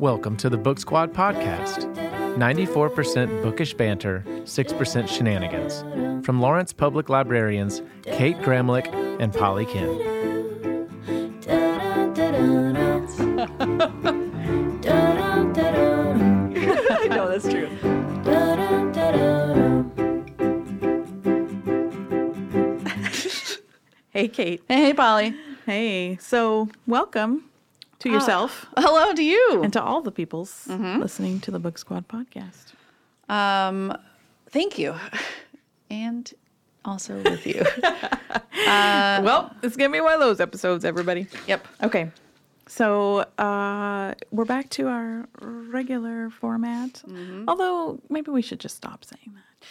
Welcome to the Book Squad podcast 94% bookish banter, 6% shenanigans. From Lawrence Public Librarians Kate Gramlich and Polly Kim. I know that's true. Hey, Kate. Hey, Polly. Hey. So, welcome to yourself Hello to you. and to all the peoples listening to the Book Squad podcast. Um, thank you, and also with you. well, it's going to be one of those episodes, everybody. yep. Okay. So, uh, we're back to our regular format. Although, maybe we should just stop saying that.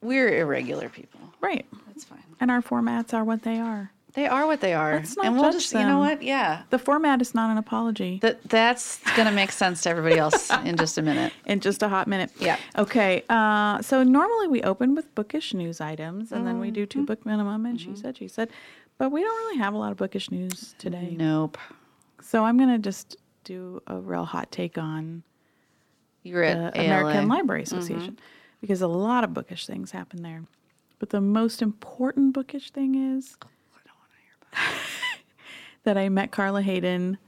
We're irregular people. Right. That's fine. And our formats are what they are. They are what they are, Let's not and we'll judge just, you know what? Yeah. The format is not an apology. That that's gonna make sense to everybody else in just a minute. in just a hot minute. Yeah. Okay. Uh, so normally we open with bookish news items, and then we do Mm-hmm. two book minimum, and she said, she said, but we don't really have a lot of bookish news today. Nope. So I'm gonna just do a real hot take on You're the. American Library Association because a lot of bookish things happen there. But the most important bookish thing is that I met Carla Hayden,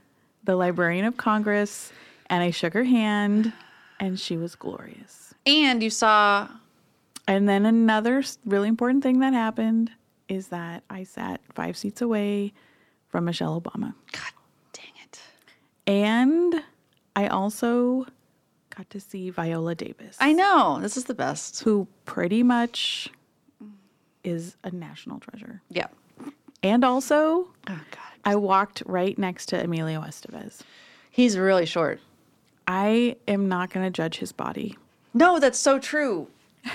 the Librarian of Congress, and I shook her hand, and she was glorious. And you saw. And then another really important thing that happened is that I sat five seats away from Michelle Obama. God dang it. And I also got to see Viola Davis, I know. This is the best. who pretty much is a national treasure. Yeah. And also, Oh God. I walked right next to Emilio Estevez. He's really short. I am not going to judge his body. No, that's so true.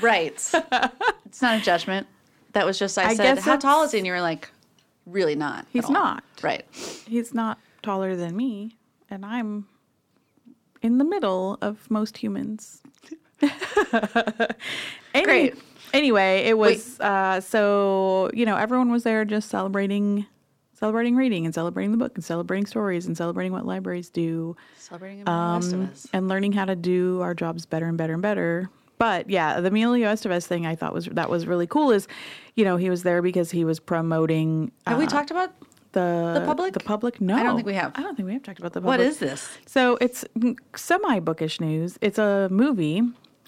Right. it's not a judgment. That was just I, I said, "How tall is he?" And you were like, "Really not." He's not. Right. He's not taller than me, and I'm in the middle of most humans. Great. Anyway, it was uh, so you know everyone was there just celebrating, celebrating reading and celebrating the book and celebrating stories and celebrating what libraries do Celebrating um, the rest of us. and learning how to do our jobs better and better and better. But yeah, the Emilio Estevez thing I thought was that was really cool. Is you know he was there because he was promoting Have we talked about the The public? The public, no, I don't think we have. I don't think we have talked about the public. what is this? So it's semi bookish news. It's a movie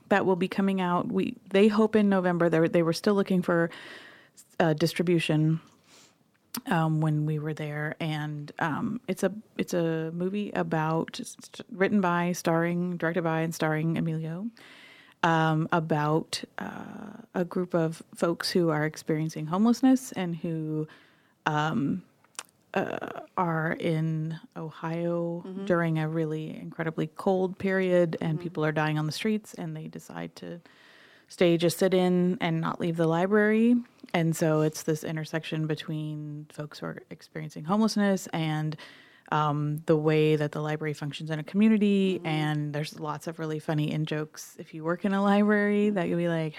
that will be coming out. We they hope in November. They they were still looking for uh, distribution um, when we were there, and um, it's a it's a movie about written by, starring, directed by, and starring Emilio. Um, about uh, a group of folks who are experiencing homelessness and who are in Ohio during a really incredibly cold period, and people are dying on the streets, and they decide to stay, just sit in, and not leave the library. And so it's this intersection between folks who are experiencing homelessness and um, the way that the library functions in a community. And there's lots of really funny in jokes if you work in a library that you'll be like,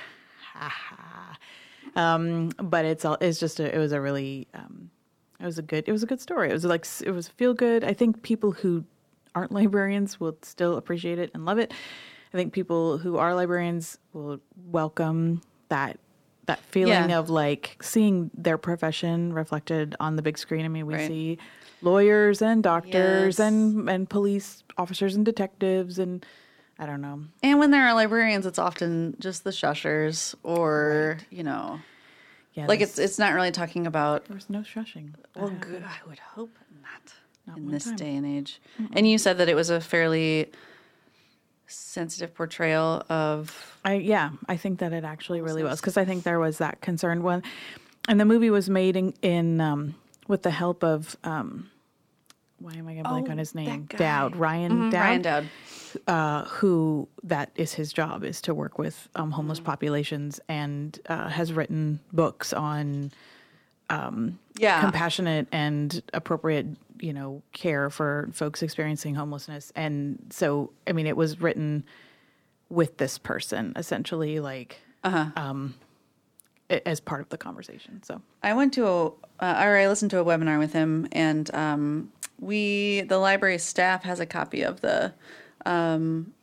ha ha. Um, but it's all it's just a, it was a really um, it was a good it was a good story. It was like it was feel good. I think people who aren't librarians will still appreciate it and love it. I think people who are librarians will welcome that that feeling Yeah. of like seeing their profession reflected on the big screen. I mean, we Right. see lawyers and doctors Yes. and and police officers and detectives and I don't know. And when there are librarians, it's often just the shushers, or you know, Yeah, like it's it's not really talking about. there was no shushing. Well, good. I would hope not, Not in this time. day and age. And you said that it was a fairly sensitive portrayal of. I yeah, I think that it actually really was because I think there was that concern when, and the movie was made in, in um, with the help of um, why am I going to blank Oh, on his name? Dowd Ryan Dowd, Ryan Dowd. Uh, who that is his job is to work with um, homeless populations and uh, has written books on Yeah. compassionate and appropriate you know care for folks experiencing homelessness. And so i mean it was written with this person essentially like um as part of the conversation so. I went to a, uh, or I listened to a webinar with him, and um, we the library staff has a copy of the um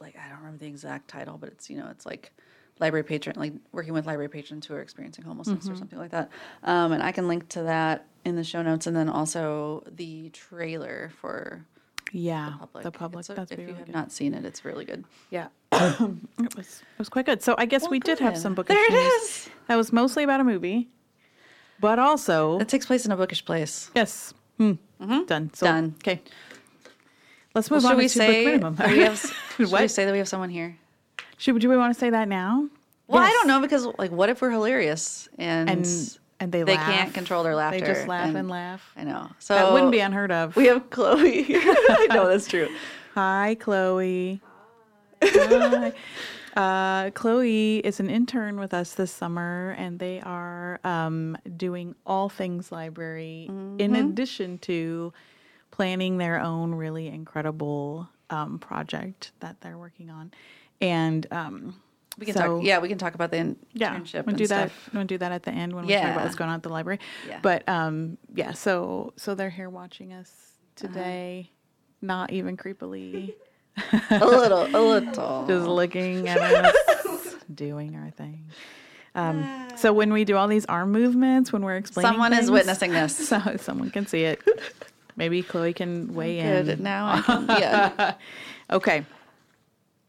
like I don't remember the exact title, but it's you know, it's like library patron like working with library patrons who are experiencing homelessness Mm-hmm. or something like that. Um and I can link to that in the show notes and then also the trailer for Yeah, public. the public. A- if really you have good. not seen it, it's really good. Yeah, it was it was quite good. So I guess Well, we did have some bookish There it is. That was mostly about a movie, but also It takes place in a bookish place. yes, hmm. done. So, Done. Okay, let's Well, move on should we say minimum. that we have should we say that we have someone here? Should do we want to say that now? Well, I don't know because like what if we're hilarious and And and they they laugh. can't control their laughter? They just laugh and, laugh. I know. So That wouldn't be unheard of. We have Chloe. I know that's true. Hi, Chloe. Hi. Uh, Chloe is an intern with us this summer, and they are um, doing all things library in addition to planning their own really incredible um, project that they're working on. And um, We can so- talk. Yeah, we can talk about the internship yeah, and we'll do that. stuff. We'll do that at the end when we talk about what's going on at the library. Yeah. But um, yeah, so so they're here watching us Uh-huh. today, not even creepily, a little, a little. just looking at us doing our thing. Um, so when we do all these arm movements, when we're explaining, Someone is witnessing this. So someone can see it. Maybe Chloe can weigh Good. in. Now I can. Yeah. Okay,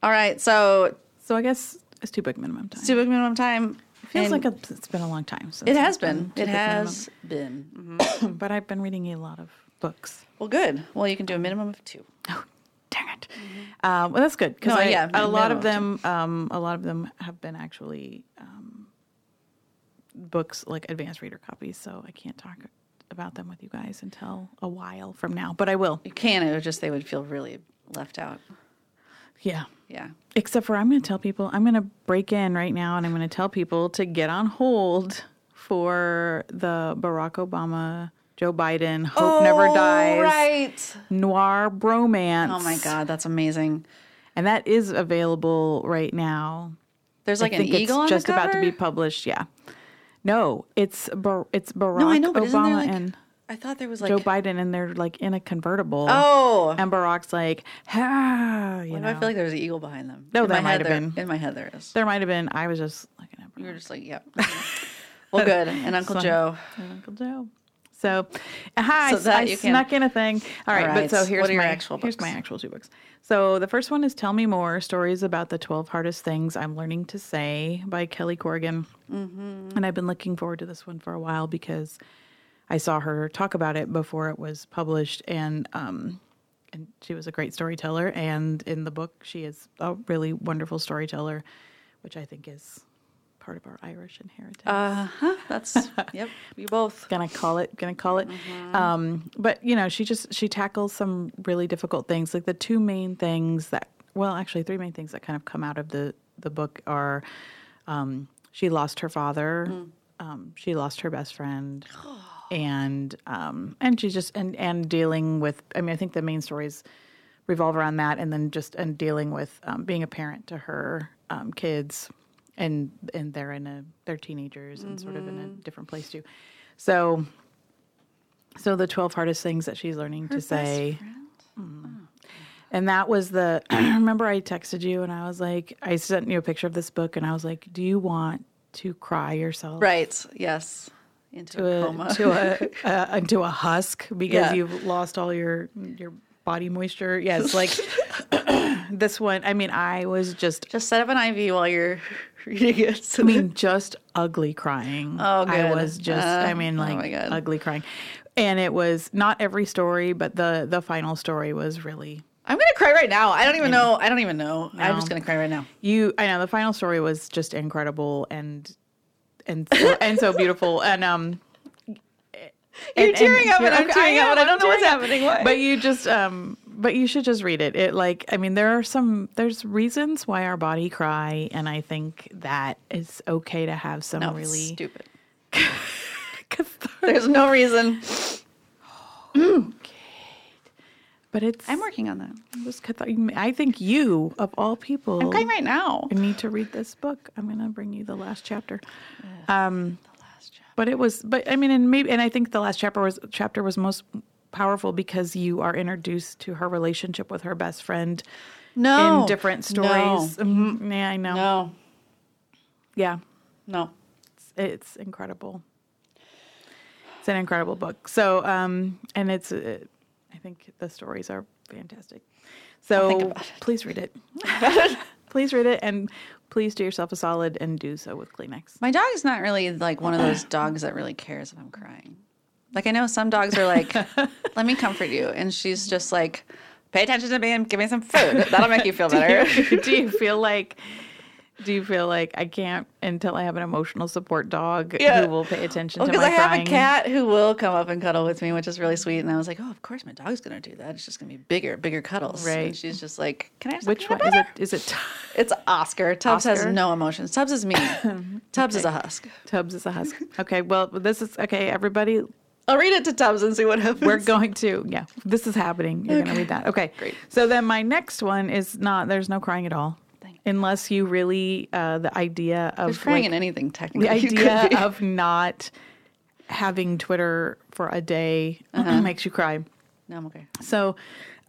All right. So so I guess it's two book minimum time. two book minimum time. Feels And like a, it's been a long time. Since it has been. two It book has been. minimum. but I've been reading a lot of books. Well, good. Well, you can do a minimum of two. Oh, dang it! Um, well, that's good because No, yeah, a lot of them, um, a lot of them have been actually um, books like advanced reader copies. So I can't talk about them with you guys until a while from now, but I will. You can. It would just they would feel really left out. Yeah. Yeah. Except for I'm going to tell people I'm going to break in right now and I'm going to tell people to get on hold for the Barack Obama. Joe Biden, Hope Never oh, Dies, Right. noir bromance. Oh my God, that's amazing. And that is available right now. There's like I an think eagle on it's just about to be published. Yeah. No, it's Bar- it's Barack No, I know, but there Obama like? and I thought there was like. Joe Biden, and they're like in a convertible. Oh. and Barack's like, ah, you know. I feel like there's an eagle behind them? No, in there might have been. In my head, there is. there might have been. I was just looking at You were just like, yep. well, good. And Uncle Joe. and Uncle Joe. So, hi, So I can- snuck in a thing. All right, All but so here's what are your my actual here's my actual two books. So the first one is "Tell Me More: Stories About the Twelve Hardest Things I'm Learning to Say" by Kelly Corrigan, Mm-hmm. and I've been looking forward to this one for a while because I saw her talk about it before it was published, and um, and she was a great storyteller. And in the book, she is a really wonderful storyteller, which I think is part of our Irish inheritance Uh huh. That's, yep. You both. gonna call it gonna call it um but you know she just she tackles some really difficult things like the two main things that well actually three main things that kind of come out of the the book are um she lost her father um she lost her best friend and um and she's just and and dealing with i mean i think the main stories revolve around that and then just and dealing with um, being a parent to her um, kids and and they're in a they're teenagers and sort of in a different place too so so the 12 hardest things that she's learning to say and that was the remember i texted you and i was like i sent you a picture of this book and i was like do you want to cry yourself Right. Yes. Into to a, a, coma. to a uh, into a husk because Yeah. you've lost all your your body moisture. Yes, like this one. I mean, I was just. Just set up an IV while you're reading it. I mean, just ugly crying. Oh, I was just. Uh, I mean, oh like God. ugly crying, and it was not every story, but the the final story was really I'm gonna cry right now. I don't even know. I don't even know. I'm just gonna cry right now. you. I know the final story was just incredible and and so, and so beautiful and um. You're and- tearing up, and I'm tearing up, and I don't know what's up. happening. Why? But you just um but you should just read it. It like I mean there are some there's reasons why our body cry and I think that it's okay to have some no, it's really stupid. There's no reason. Okay. But it's I'm working on that. I think you of all people I'm crying right now. need to read this book. I'm going to bring you the last chapter. Um The last chapter. But it was, but I mean, and maybe, and I think the last chapter was chapter was most powerful because you are introduced to her relationship with her best friend No. in different stories. Mhm. Yeah, I know. No. Yeah, No. it's, it's incredible. It's an incredible book. So, um, and it's, uh, I think the stories are fantastic. So it. please read it. please read it, and please do yourself a solid and do so with Kleenex. My dog is not really like one of those dogs that really cares if I'm crying. Like I know some dogs are like, "Let me comfort you," and she's just like, "Pay attention to me and give me some food. That'll make you feel better." do you feel like do you feel like I can't until I have an emotional support dog Yeah. who will pay attention Well, to my because I have crying? a cat who will come up and cuddle with me, which is really sweet. And I was like, "Oh, of course, my dog's gonna do that. It's just gonna be bigger, bigger cuddles." Right. And she's just like, "Can I?" Just Which have one is it? Is it It's Oscar. Tubbs Oscar? has no emotions. Tubbs is me. Tubbs is a husk. Tubbs is a husk. Okay, well, this is okay. Everybody, I'll read it to Tubbs and see what happens. we're going to yeah. This is happening. You're going to read that. Okay, Great. So then my next one is not. There's no crying at all, Thank unless you really uh, the idea of There's crying like, in anything the technically. could idea of not having Twitter for a day Uh-huh. makes you cry. No, I'm okay. So,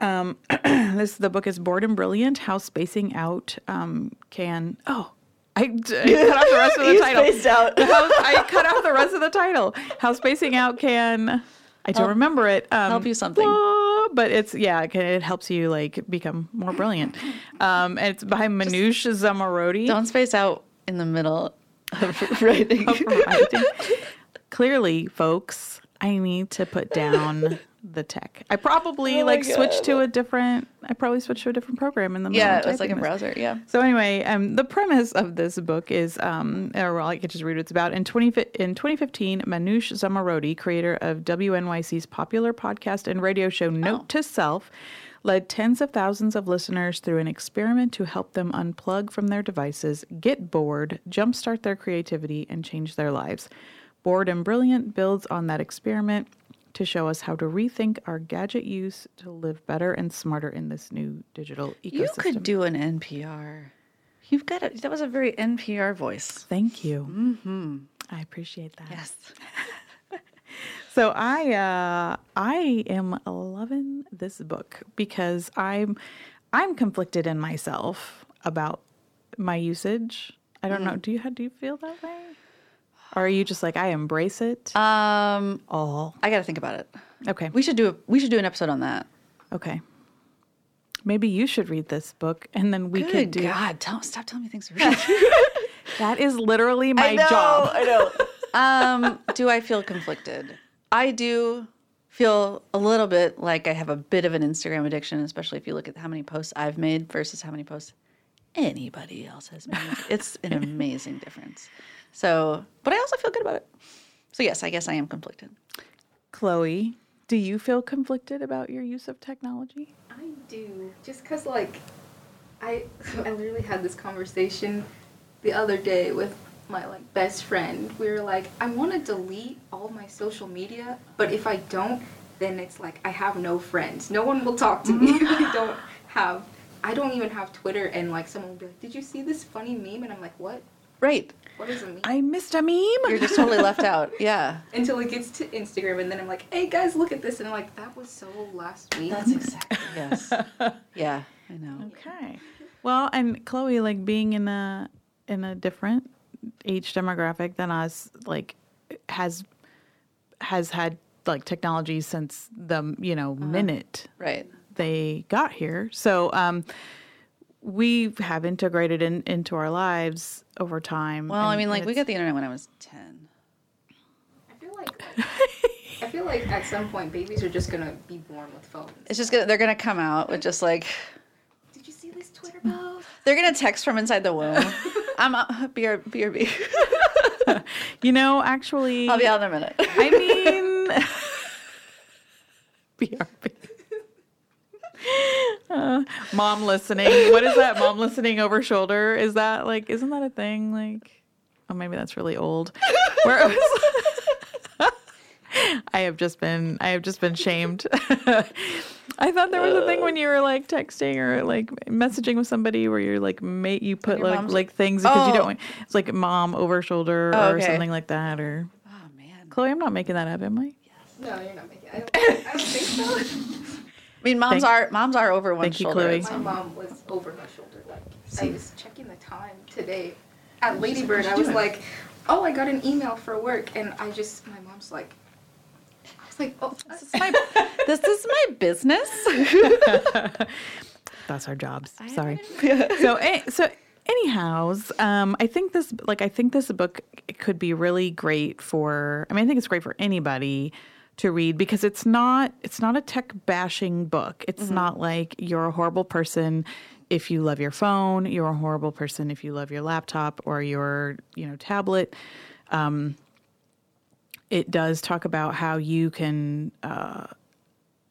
um, this the book is Bored and Brilliant: How Spacing Out um, Can. Oh, I, cut off the rest of the title. spaced out. How, I cut off the rest of the title. How spacing out can. I don't remember it. Um, help you something. blah, But it's yeah, it, helps you like become more brilliant. Um, and it's by Manoush Zomorodi. Don't space out in the middle of writing. writing. Clearly, folks, I need to put down the tech. I probably Oh like switched God. to a different. I probably switched to a different program in the middle. yeah, of it was like a this. browser. Yeah. So anyway, um, the premise of this book is, um, or well, I could just read what it's about. In 20, in 2015, Manoush Zomorodi, creator of WNYC's popular podcast and radio show Note Oh. to Self, led tens of thousands of listeners through an experiment to help them unplug from their devices, get bored, jumpstart their creativity, and change their lives. Bored and Brilliant builds on that experiment to show us how to rethink our gadget use to live better and smarter in this new digital ecosystem. You could do an NPR. You've got it. That was a very NPR voice. Thank you. Mm-hmm. I appreciate that. Yes. So I uh, I am loving this book because I'm I'm conflicted in myself about my usage. I don't know. Do you do you feel that way? Or are you just like I embrace it Um, all? I got to think about it. Okay. We should do a we should do an episode on that. Okay. Maybe you should read this book and then we could do God! Tell, stop telling me things to read. That is literally my job. I know. um, do I feel conflicted? I do feel a little bit like I have a bit of an Instagram addiction, especially if you look at how many posts I've made versus how many posts anybody else has made. It's an amazing difference. So, but I also feel good about it. So yes, I guess I am conflicted. Chloe, do you feel conflicted about your use of technology? I do. Just because, like, I, I literally had this conversation the other day with my, like, best friend. We were like, I want to delete all my social media, but if I don't, then it's like I have no friends. No one will talk to me. I don't have, I don't even have Twitter, and, like, someone will be like, Did you see this funny meme? And I'm like, What? Right. What is a meme? I missed a meme. You're just totally left out. Yeah. Until it gets to Instagram, and then I'm like, Hey guys, look at this. And I'm like, That was so last week. That's exactly yes. Yeah, I know. Okay. Well, and Chloe, like being in a in a different age demographic than us, like has has had like technology since the you know minute Right. they got here. So um, we have integrated in, into our lives over time. Well, I mean, like we got the internet when I was ten. I feel like I feel like at some point babies are just gonna be born with phones. It's just gonna they're gonna come out with just like Did you see this Twitter post? they're gonna text from inside the womb. I'm uh, BR, BRB. you know, actually, I'll be out in a minute. I mean, BRB. Uh, mom listening. What is that? Mom listening over shoulder? Is that like? Isn't that a thing? Like, oh, maybe that's really old. Where was- I have just been. I have just been shamed. I thought there was a thing when you were like texting or like messaging with somebody where you're like, mate, you put like mom's- like things because you Oh. don't. want It's like mom over shoulder Oh, or something like that or. Oh man Chloe, I'm not making that up, am I? No, you're not making. I don't, I don't think so. I mean, moms Thank- are moms are over one Thank you, shoulder. Chloe. My mom was over my shoulder. Like I was checking the time today at Ladybird. I was like, "Oh, I got an email for work," and I just my mom's like, I was like, "Oh, This is my this is my business. That's our jobs. Sorry. so, eh, so anyhows, um, I think this, like, I think this book could be really great for. I mean, I think it's great for anybody to read because it's not it's not a tech bashing book. It's not like you're a horrible person if you love your phone. You're a horrible person if you love your laptop or your you know tablet. Um, it does talk about how you can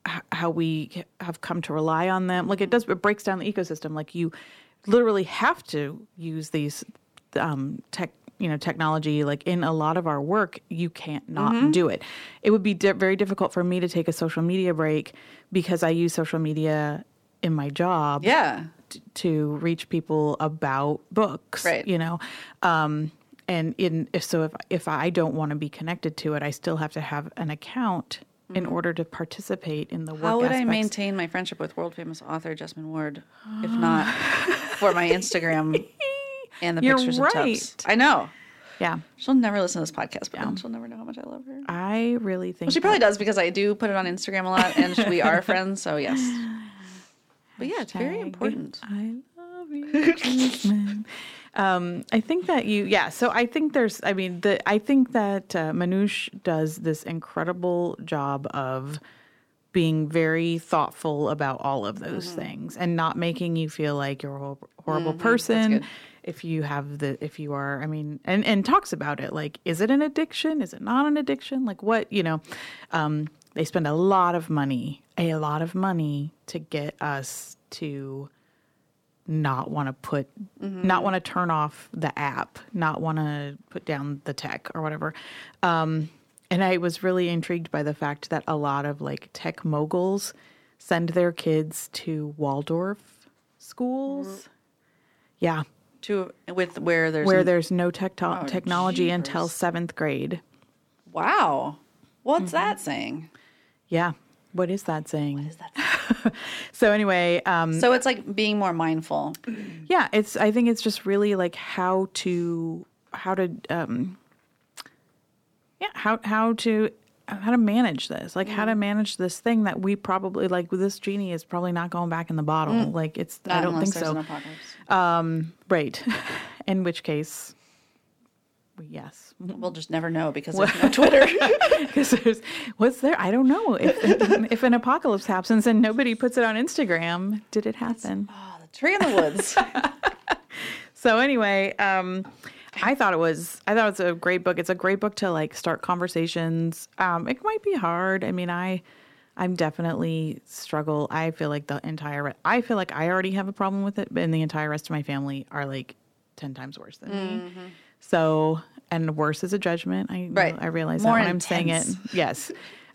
h- how we have come to rely on them. Like it does, it breaks down the ecosystem. Like you literally have to use these um, tech, you know, technology. Like in a lot of our work, you can't not do it. It would be di- very difficult for me to take a social media break because I use social media in my job yeah. t- to reach people about books Right. you know um and in if so if if i don't want to be connected to it i still have to have an account in order to participate in the work Mm-hmm. How would I maintain my friendship with world famous author Jesmyn Ward if not for my Instagram and the You're pictures of right. Tubbs? I know. yeah She'll never listen to this podcast, but then she'll never know how much I love her. i really think Well, she probably does because I do put it on Instagram a lot, and we are friends. So yes. But yeah, it's very Hashtag important. I love you, Jesmyn. um, I think that you, yeah. So I think there's, I mean, the I think that uh, Manoush does this incredible job of being very thoughtful about all of those things and not making you feel like you're a hor- horrible person. good. If you have the, if you are, I mean, and and talks about it like, is it an addiction? Is it not an addiction? Like what, you know? Um, they spend a lot of money, a lot of money to get us to not want to put not want to turn off the app not want to put down the tech or whatever um, and i was really intrigued by the fact that a lot of like tech moguls send their kids to waldorf schools yeah To with where there's where an- there's no tech Oh, technology until seventh grade wow, what's Mm-hmm. that saying? yeah what is that saying what is that so anyway um, So it's like being more mindful. yeah it's i think it's just really like how to how to um yeah how how to how to manage this like how to manage this thing that we probably like this genie is probably not going back in the bottle. Like it's i don't think so. um right. In which case yes. We'll just never know because there's no Twitter. because there's what's there? I don't know. If if an apocalypse happens and nobody puts it on instagram did it happen? oh, the tree in the woods. So anyway, um, I thought it was I thought it's a great book. It's a great book to like start conversations. Um, it might be hard. I mean, I I'm definitely struggle. I feel like the entire re- I feel like I already have a problem with it, and the entire rest of my family are like ten times worse than me. So and worse is a judgment. I Right. I realize More that when I'm saying it. Yes.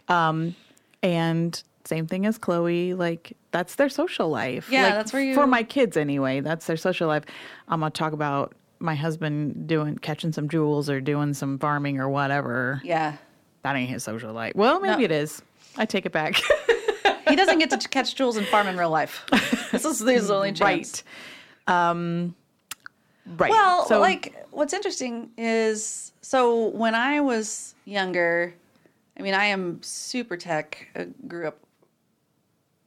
Um, and same thing as Chloe. Like that's their social life. Yeah, Like, that's where for you- my kids anyway. That's their social life. I'm gonna talk about my husband doing catching some jewels or doing some farming or whatever. yeah, That ain't his social life. Well, maybe No. it is. I take it back. he doesn't get to catch jewels and farm in real life. This is his only chance. right. Um, right. Well, So- like what's interesting is so when I was younger, I mean, I am super tech. I grew up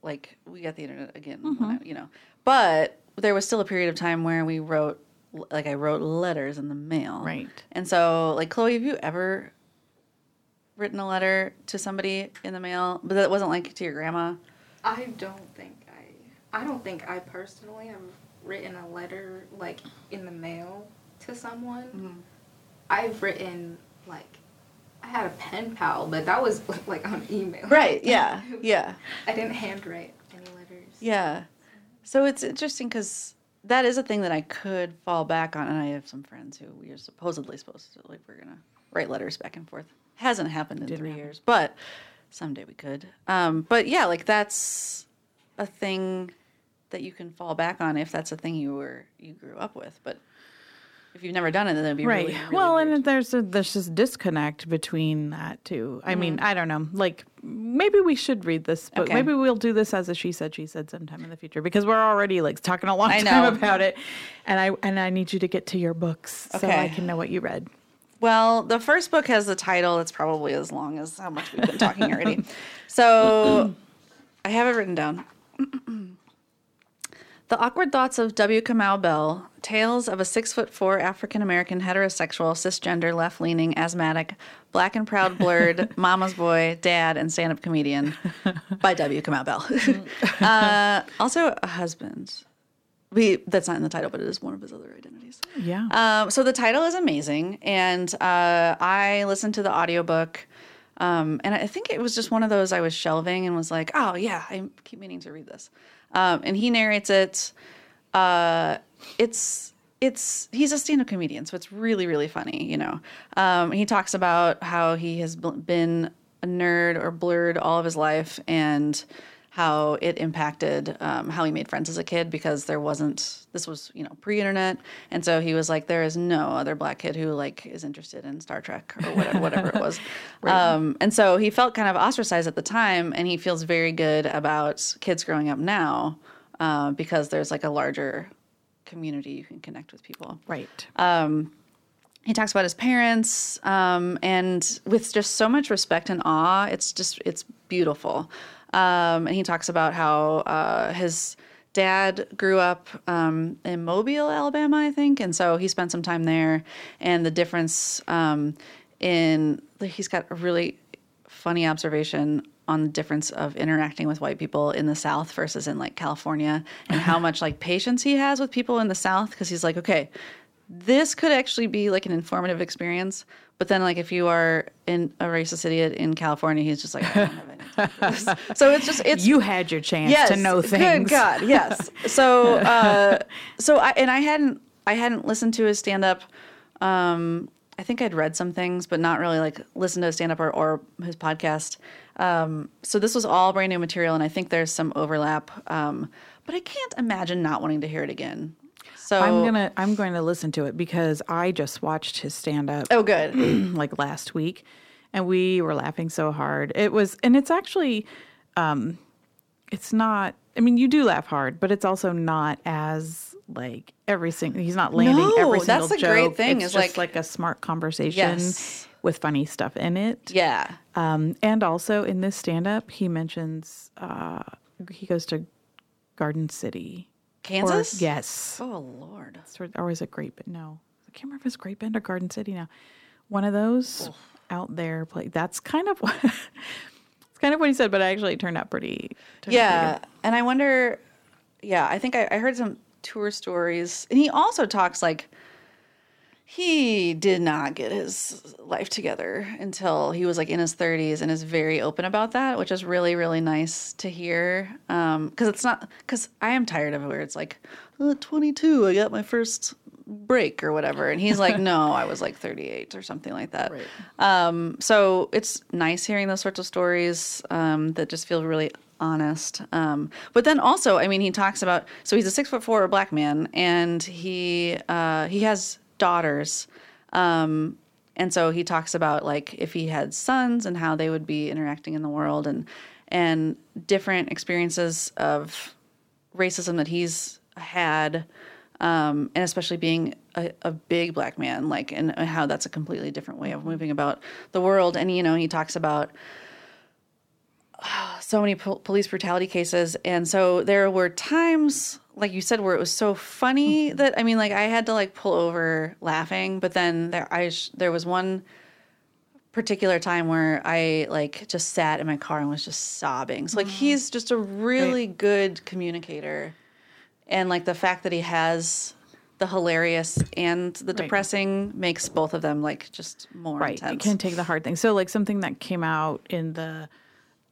like we got the internet again, Mm-hmm. I, you know. But there was still a period of time where we wrote, like I wrote letters in the mail, Right. And so, like Chloe, have you ever written a letter to somebody in the mail, but that wasn't like to your grandma? I don't think I. I don't think I personally have written a letter like in the mail to someone. Mm-hmm. I've written like I had a pen pal, but that was like on email. Right? Yeah. Yeah. I didn't handwrite any letters. Yeah. So it's interesting because that is a thing that I could fall back on, and I have some friends who we are supposedly supposed to like we're gonna write letters back and forth. Hasn't happened in three years, but someday we could. Um, but yeah, like that's a thing that you can fall back on if that's a thing you were you grew up with. But if you've never done it, then it'd be right. really, really well, weird. and there's a there's this disconnect between that too. I mean, Mm-hmm. I don't know. Like maybe we should read this book. Okay. Maybe we'll do this as a she said she said sometime in the future because we're already like talking a long I time know. about it, and I and I need you to get to your books so I can know what you read. Well, the first book has the title. It's probably as long as how much we've been talking already. So I have it written down. the Awkward Thoughts of W. Kamau Bell Tales of a Six Foot Four African American Heterosexual, Cisgender, Left Leaning, Asthmatic, Black and Proud Blerd, Mama's Boy, Dad, and Stand Up Comedian by W. Kamau Bell. uh, also, a husband. We, that's not in the title, but it is one of his other identities. Yeah. Um, so the title is amazing, and uh, I listened to the audiobook. Um, and I think it was just one of those I was shelving and was like, oh, yeah, I keep meaning to read this. Um, and he narrates it. Uh, it's it's he's a stand-up comedian, so it's really really funny. You know, um, he talks about how he has been a nerd or blerd all of his life, and how it impacted um, how he made friends as a kid because there wasn't this was you know pre-internet. And so he was like there is no other black kid who like is interested in star trek or whatever, whatever it was. Um, and so he felt kind of ostracized at the time and he feels very good about kids growing up now uh, because there's like a larger community you can connect with people. Right. he talks about his parents um, and with just so much respect and awe it's just it's beautiful um, and he talks about how uh, his dad grew up um, in mobile alabama i think and so he spent some time there and the difference um, in he's got a really funny observation on the difference of interacting with white people in the South versus in like California and how much like patience he has with people in the South because he's like, okay, this could actually be like an informative experience. But then like if you are in a racist idiot in California, he's just like, I don't have any time for this. So it's just it's you had your chance to know things. Good God, yes. So, uh, so I and I hadn't I hadn't listened to his stand up. Um, I think I'd read some things, but not really like listened to his stand up or, or his podcast. Um, so this was all brand new material, and I think there's some overlap. Um, but I can't imagine not wanting to hear it again. So I'm gonna I'm going to listen to it because I just watched his stand up Oh, good. like last week, and we were laughing so hard. It was, and it's actually, um, it's not. I mean, you do laugh hard, but it's also not as like every single. He's not landing No, every that's single the great thing, It's just like- like a smart conversation Yes. with funny stuff in it. Yeah. Um, and also in this stand up, he mentions uh, he goes to Garden City. Or- Kansas. yes. Oh Lord. Or, or is it Great Bend? No. I can't remember if it's Great Bend or Garden City now. One of those out there. Play. That's kind of what. it's kind of what he said, but actually it turned out pretty. turned out Yeah, and I wonder. Yeah, I think I, I heard some tour stories, and he also talks like he did not get his life together until he was like in his 30s and is very open about that which is really really nice to hear because it's not because i am tired of it where it's like "Uh, 22 i got my first break or whatever and he's like no i was like 38 or something like that. Um, so it's nice hearing those sorts of stories um, that just feel really honest um, but then also i mean he talks about so he's a six foot four black man and he uh, he has daughters. Um, and so he talks about like if he had sons and how they would be interacting in the world and and different experiences of racism that he's had um, and especially being a, a big black man like and how that's a completely different way of moving about the world. And you know he talks about so many pol- police brutality cases. And so there were times like you said where it was so funny that i mean like i had to like pull over laughing but then there i sh- there was one particular time where i like just sat in my car and was just sobbing. So like he's just a really good communicator. And like the fact that he has the hilarious and the depressing makes both of them like just more right. intense. It can take the hard thing. So like something that came out in the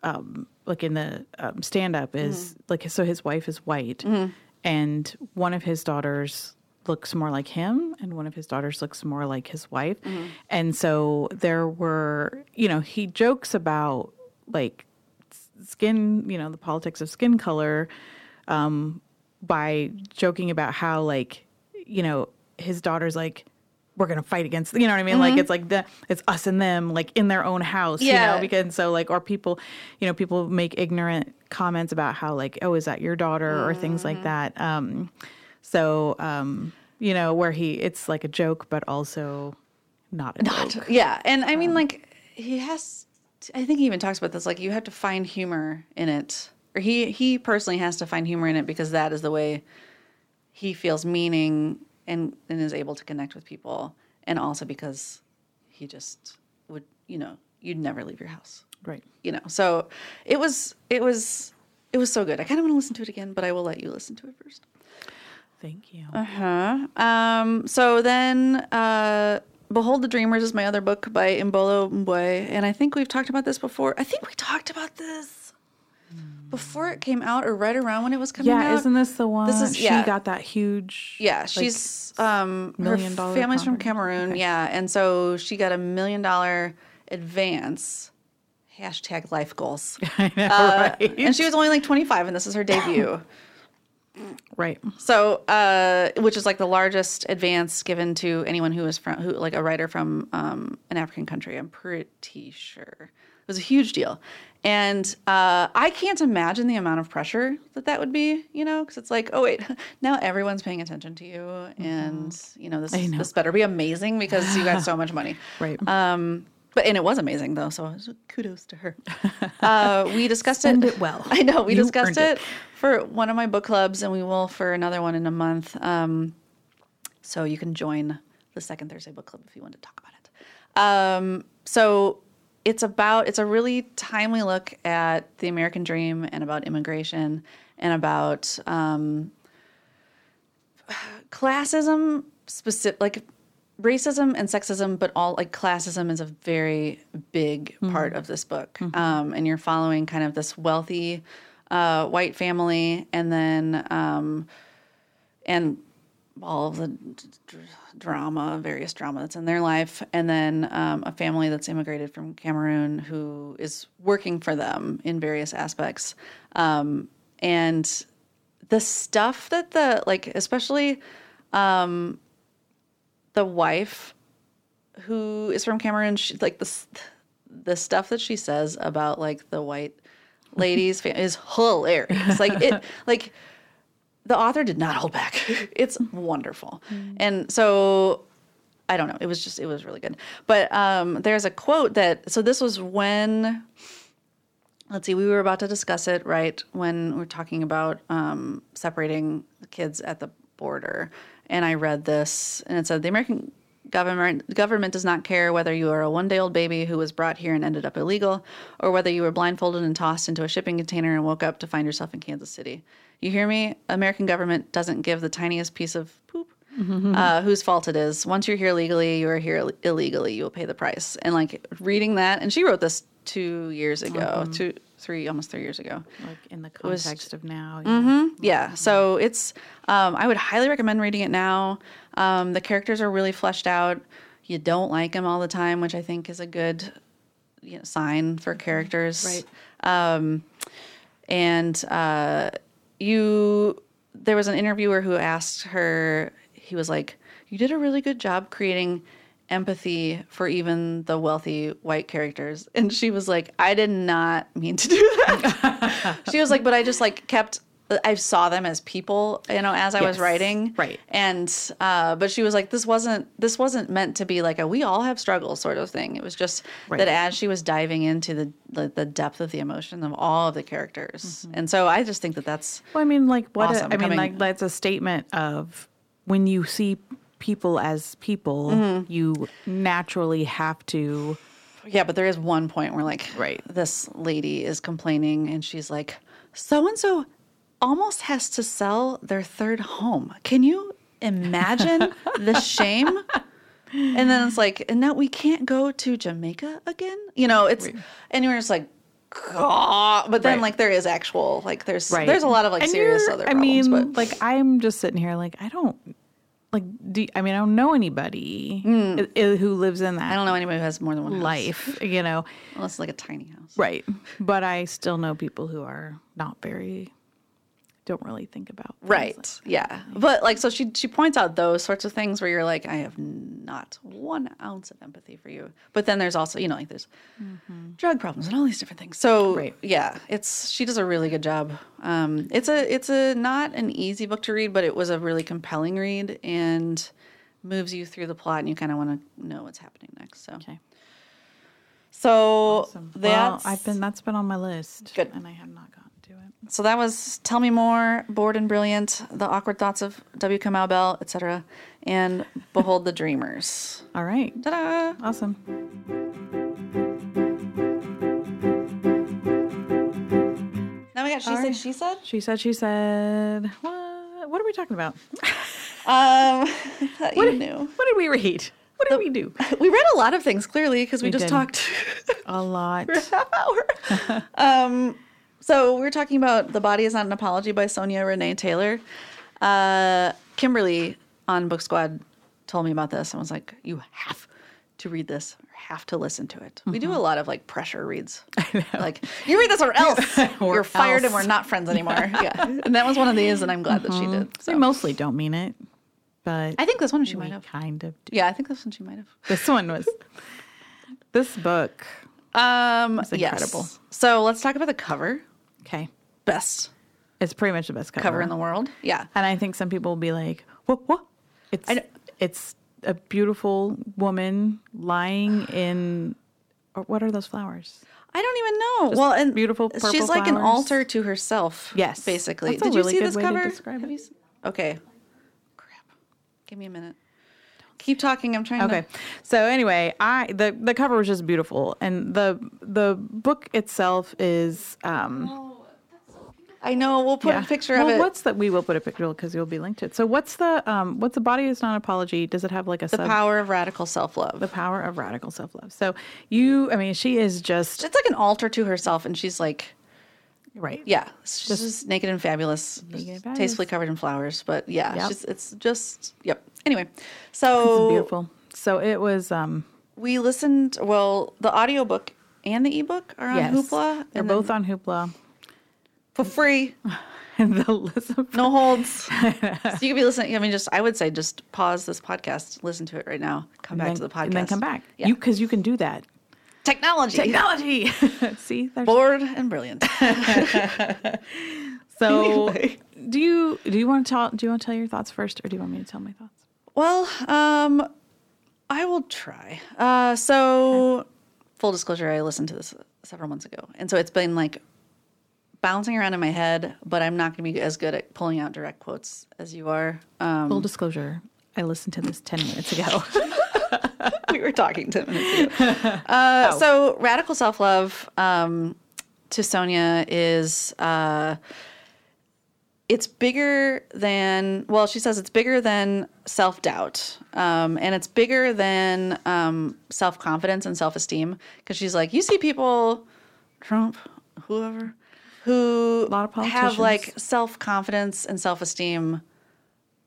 um like in the um, stand up is Mm-hmm. like so his wife is white and one of his daughters looks more like him and one of his daughters looks more like his wife. Mm-hmm. And so there were, you know, he jokes about like skin, you know, the politics of skin color um by joking about how like you know his daughter's like we're gonna fight against you know what I mean? Like it's like the it's us and them like in their own house you know? Because so like or people you know people make ignorant comments about how like oh is that your daughter or things like that. Um so um you know where he it's like a joke but also not a joke. Yeah, and I mean, like he has. I think he even talks about this. Like you have to find humor in it, or he he personally has to find humor in it because that is the way he feels meaning and and is able to connect with people, and also because he just would, you know, you'd never leave your house, right you know. So it was it was it was so good. I kind of want to listen to it again, but I will let you listen to it first. thank you Uh-huh. Um, so then, uh, Behold the Dreamers is my other book by Imbolo Mbue. And I think we've talked about this before. I think we talked about this before it came out or right around when it was coming out. yeah isn't this the one This is- she yeah. got that huge Yeah, like, she's um her million dollar family's from contract? Cameroon. Yeah, and so she got a million dollar advance. Hashtag life goals. I know, Uh, right? and she was only like 25, and this is her debut. right So, uh, which is like the largest advance given to anyone who is from, who like a writer from um, an African country. I'm pretty sure it was a huge deal, and uh, I can't imagine the amount of pressure that that would be. You know, because it's like, oh wait, now everyone's paying attention to you, and you know this Mm-hmm. Know. this better be amazing because you got so much money. right Um, but and it was amazing though, so kudos to her. Uh, we discussed it. it well. I know we You discussed it. it. for one of my book clubs, and we will for another one in a month. Um, so you can join the second Thursday book club if you want to talk about it. Um, so it's about it's a really timely look at the American dream and about immigration and about um, classism specific like racism and sexism but all like classism is a very big part of this book. Um, and you're following kind of this wealthy uh, white family and then um, and all of the drama, various drama that's in their life, and then um, a family that's immigrated from Cameroon who is working for them in various aspects, um, and the stuff that the like, especially um, the wife who is from Cameroon, she, like the the stuff that she says about like the white ladies fa- is hilarious. Like it, like the author did not hold back. It's wonderful. And so I don't know. It was just it was really good. But um, there's a quote that so this was when let's see, we were about to discuss it right when we are talking about um, separating kids at the border, and I read this, and it said the American government government does not care whether you are a one day old baby who was brought here and ended up illegal, or whether you were blindfolded and tossed into a shipping container and woke up to find yourself in Kansas City. You hear me? American government doesn't give the tiniest piece of poop uh, whose fault it is. Once you're here legally, you are here illegally. You will pay the price. And like reading that, and she wrote this two years ago, two, three, almost three years ago. like in the was- context of now Mm-hmm, Yeah, so it's. Um, I would highly recommend reading it now. Um, the characters are really fleshed out. You don't like them all the time, which I think is a good you know, sign for characters. Right. Um, and uh, you, there was an interviewer who asked her. He was like, "You did a really good job creating." empathy for even the wealthy white characters and she was like i did not mean to do that she was like but i just like kept i saw them as people you know as i was writing right. and uh but she was like this wasn't this wasn't meant to be like a we all have struggles sort of thing it was just Right. that as she was diving into the, the the depth of the emotion of all of the characters and so i just think that that's Well, I mean, like what? Awesome. A, I mean, like that's a statement of when you see people as people, Mm-hmm. you naturally have to. Yeah, but there is one point where like Right. this lady is complaining and she's like, so and so almost has to sell their third home. Can you imagine the shame? And then it's like, and now we can't go to Jamaica again. You know, it's and you're just like, God. But then Right. like there is actual like there's Right. there's a lot of like And serious other I problems. mean, but like I'm just sitting here, like I don't. Like, do I mean I don't know anybody mm. i- who lives in that. I don't know anybody who has more than one house. life, you know. Unless it's like a tiny house. Right. But I still know people who are not very don't really think about. Right. like- yeah. But like so she she points out those sorts of things where you're like, I have not one ounce of empathy for you. But then there's also, you know, like there's drug problems and all these different things. So Right. yeah, it's she does a really good job. Um it's a it's a not an easy book to read, but it was a really compelling read and moves you through the plot and you kind of want to know what's happening next. So Okay. so Awesome. that's well, I've been that's been on my list. Good. And I have not it. So that was Tell Me More, Bored and Brilliant, The Awkward Thoughts of W. Kamau Bell, etc., and Behold the Dreamers. All right. Ta-da! Awesome. Now we got She All Said, right. She Said. She said she said what what are we talking about? Um, I thought you knew. What did we read? What did we do? We read a lot of things, clearly, because we, We just did. talked A lot. for a half hour. um, so we were talking about The Body is Not an Apology by Sonya Renee Taylor. Uh, Kimberly on Book Squad told me about this and was like, you have to read this or have to listen to it. We do a lot of like pressure reads. Like, you read this or else Or you're fired and we're not friends anymore. yeah. And that was one of these, and I'm glad that she did. We So. mostly don't mean it, but I think this one she might have. kind of do. Yeah, I think this one she might have. This one was this book. Um, It's yes. incredible. So let's talk about the cover. Okay. Best It's pretty much the best cover, cover in the world. Yeah. And I think some people will be like, "What? What?" It's it's a beautiful woman lying in. Or what are those flowers? I don't even know. well, and beautiful purple She's like an altar to herself. Yes. basically. That's Did really you see good this cover? Have you okay. Crap. Give me a minute. Keep talking. I'm trying to Okay. to. So anyway, I the the cover was just beautiful, and the the book itself is. um I know. We'll put yeah. a picture well, of it. What's the? We will put a picture because you'll be linked to it. So what's the um what's the body is not apology? Does it have like a the sub? power of radical self love. the power of radical self love. So you, I mean, she is just It's like an altar to herself, and she's like, right. yeah, she's just, naked and fabulous, Naked and fabulous. tastefully covered in flowers. But yeah, Yep. she's, it's just yep. Anyway, so beautiful. So it was. um we listened. Well, the audiobook and the ebook are on Yes, Hoopla. They're and both on Hoopla. for free. And the listen. No holds. so you could be listening. I mean, just I would say just pause this podcast, listen to it right now, come back then, to the podcast, and then come back. Yeah. You because you can do that. Technology, Technology. See, there's bored and brilliant. so. Anyway. Do you do you want to tell do you want to tell your thoughts first, or do you want me to tell my thoughts? Well, um, I will try. Uh, so, full disclosure, I listened to this several months ago, and so it's been like bouncing around in my head. But I'm not going to be as good at pulling out direct quotes as you are. Um, Full disclosure, I listened to this ten minutes ago. we were talking 10 minutes ago. Uh, So, radical self love um, to Sonya is uh, it's bigger than, well, she says it's bigger than self doubt. Um, and it's bigger than um, self confidence and self esteem. Because she's like, you see people, Trump, whoever, who a lot of have like self confidence and self esteem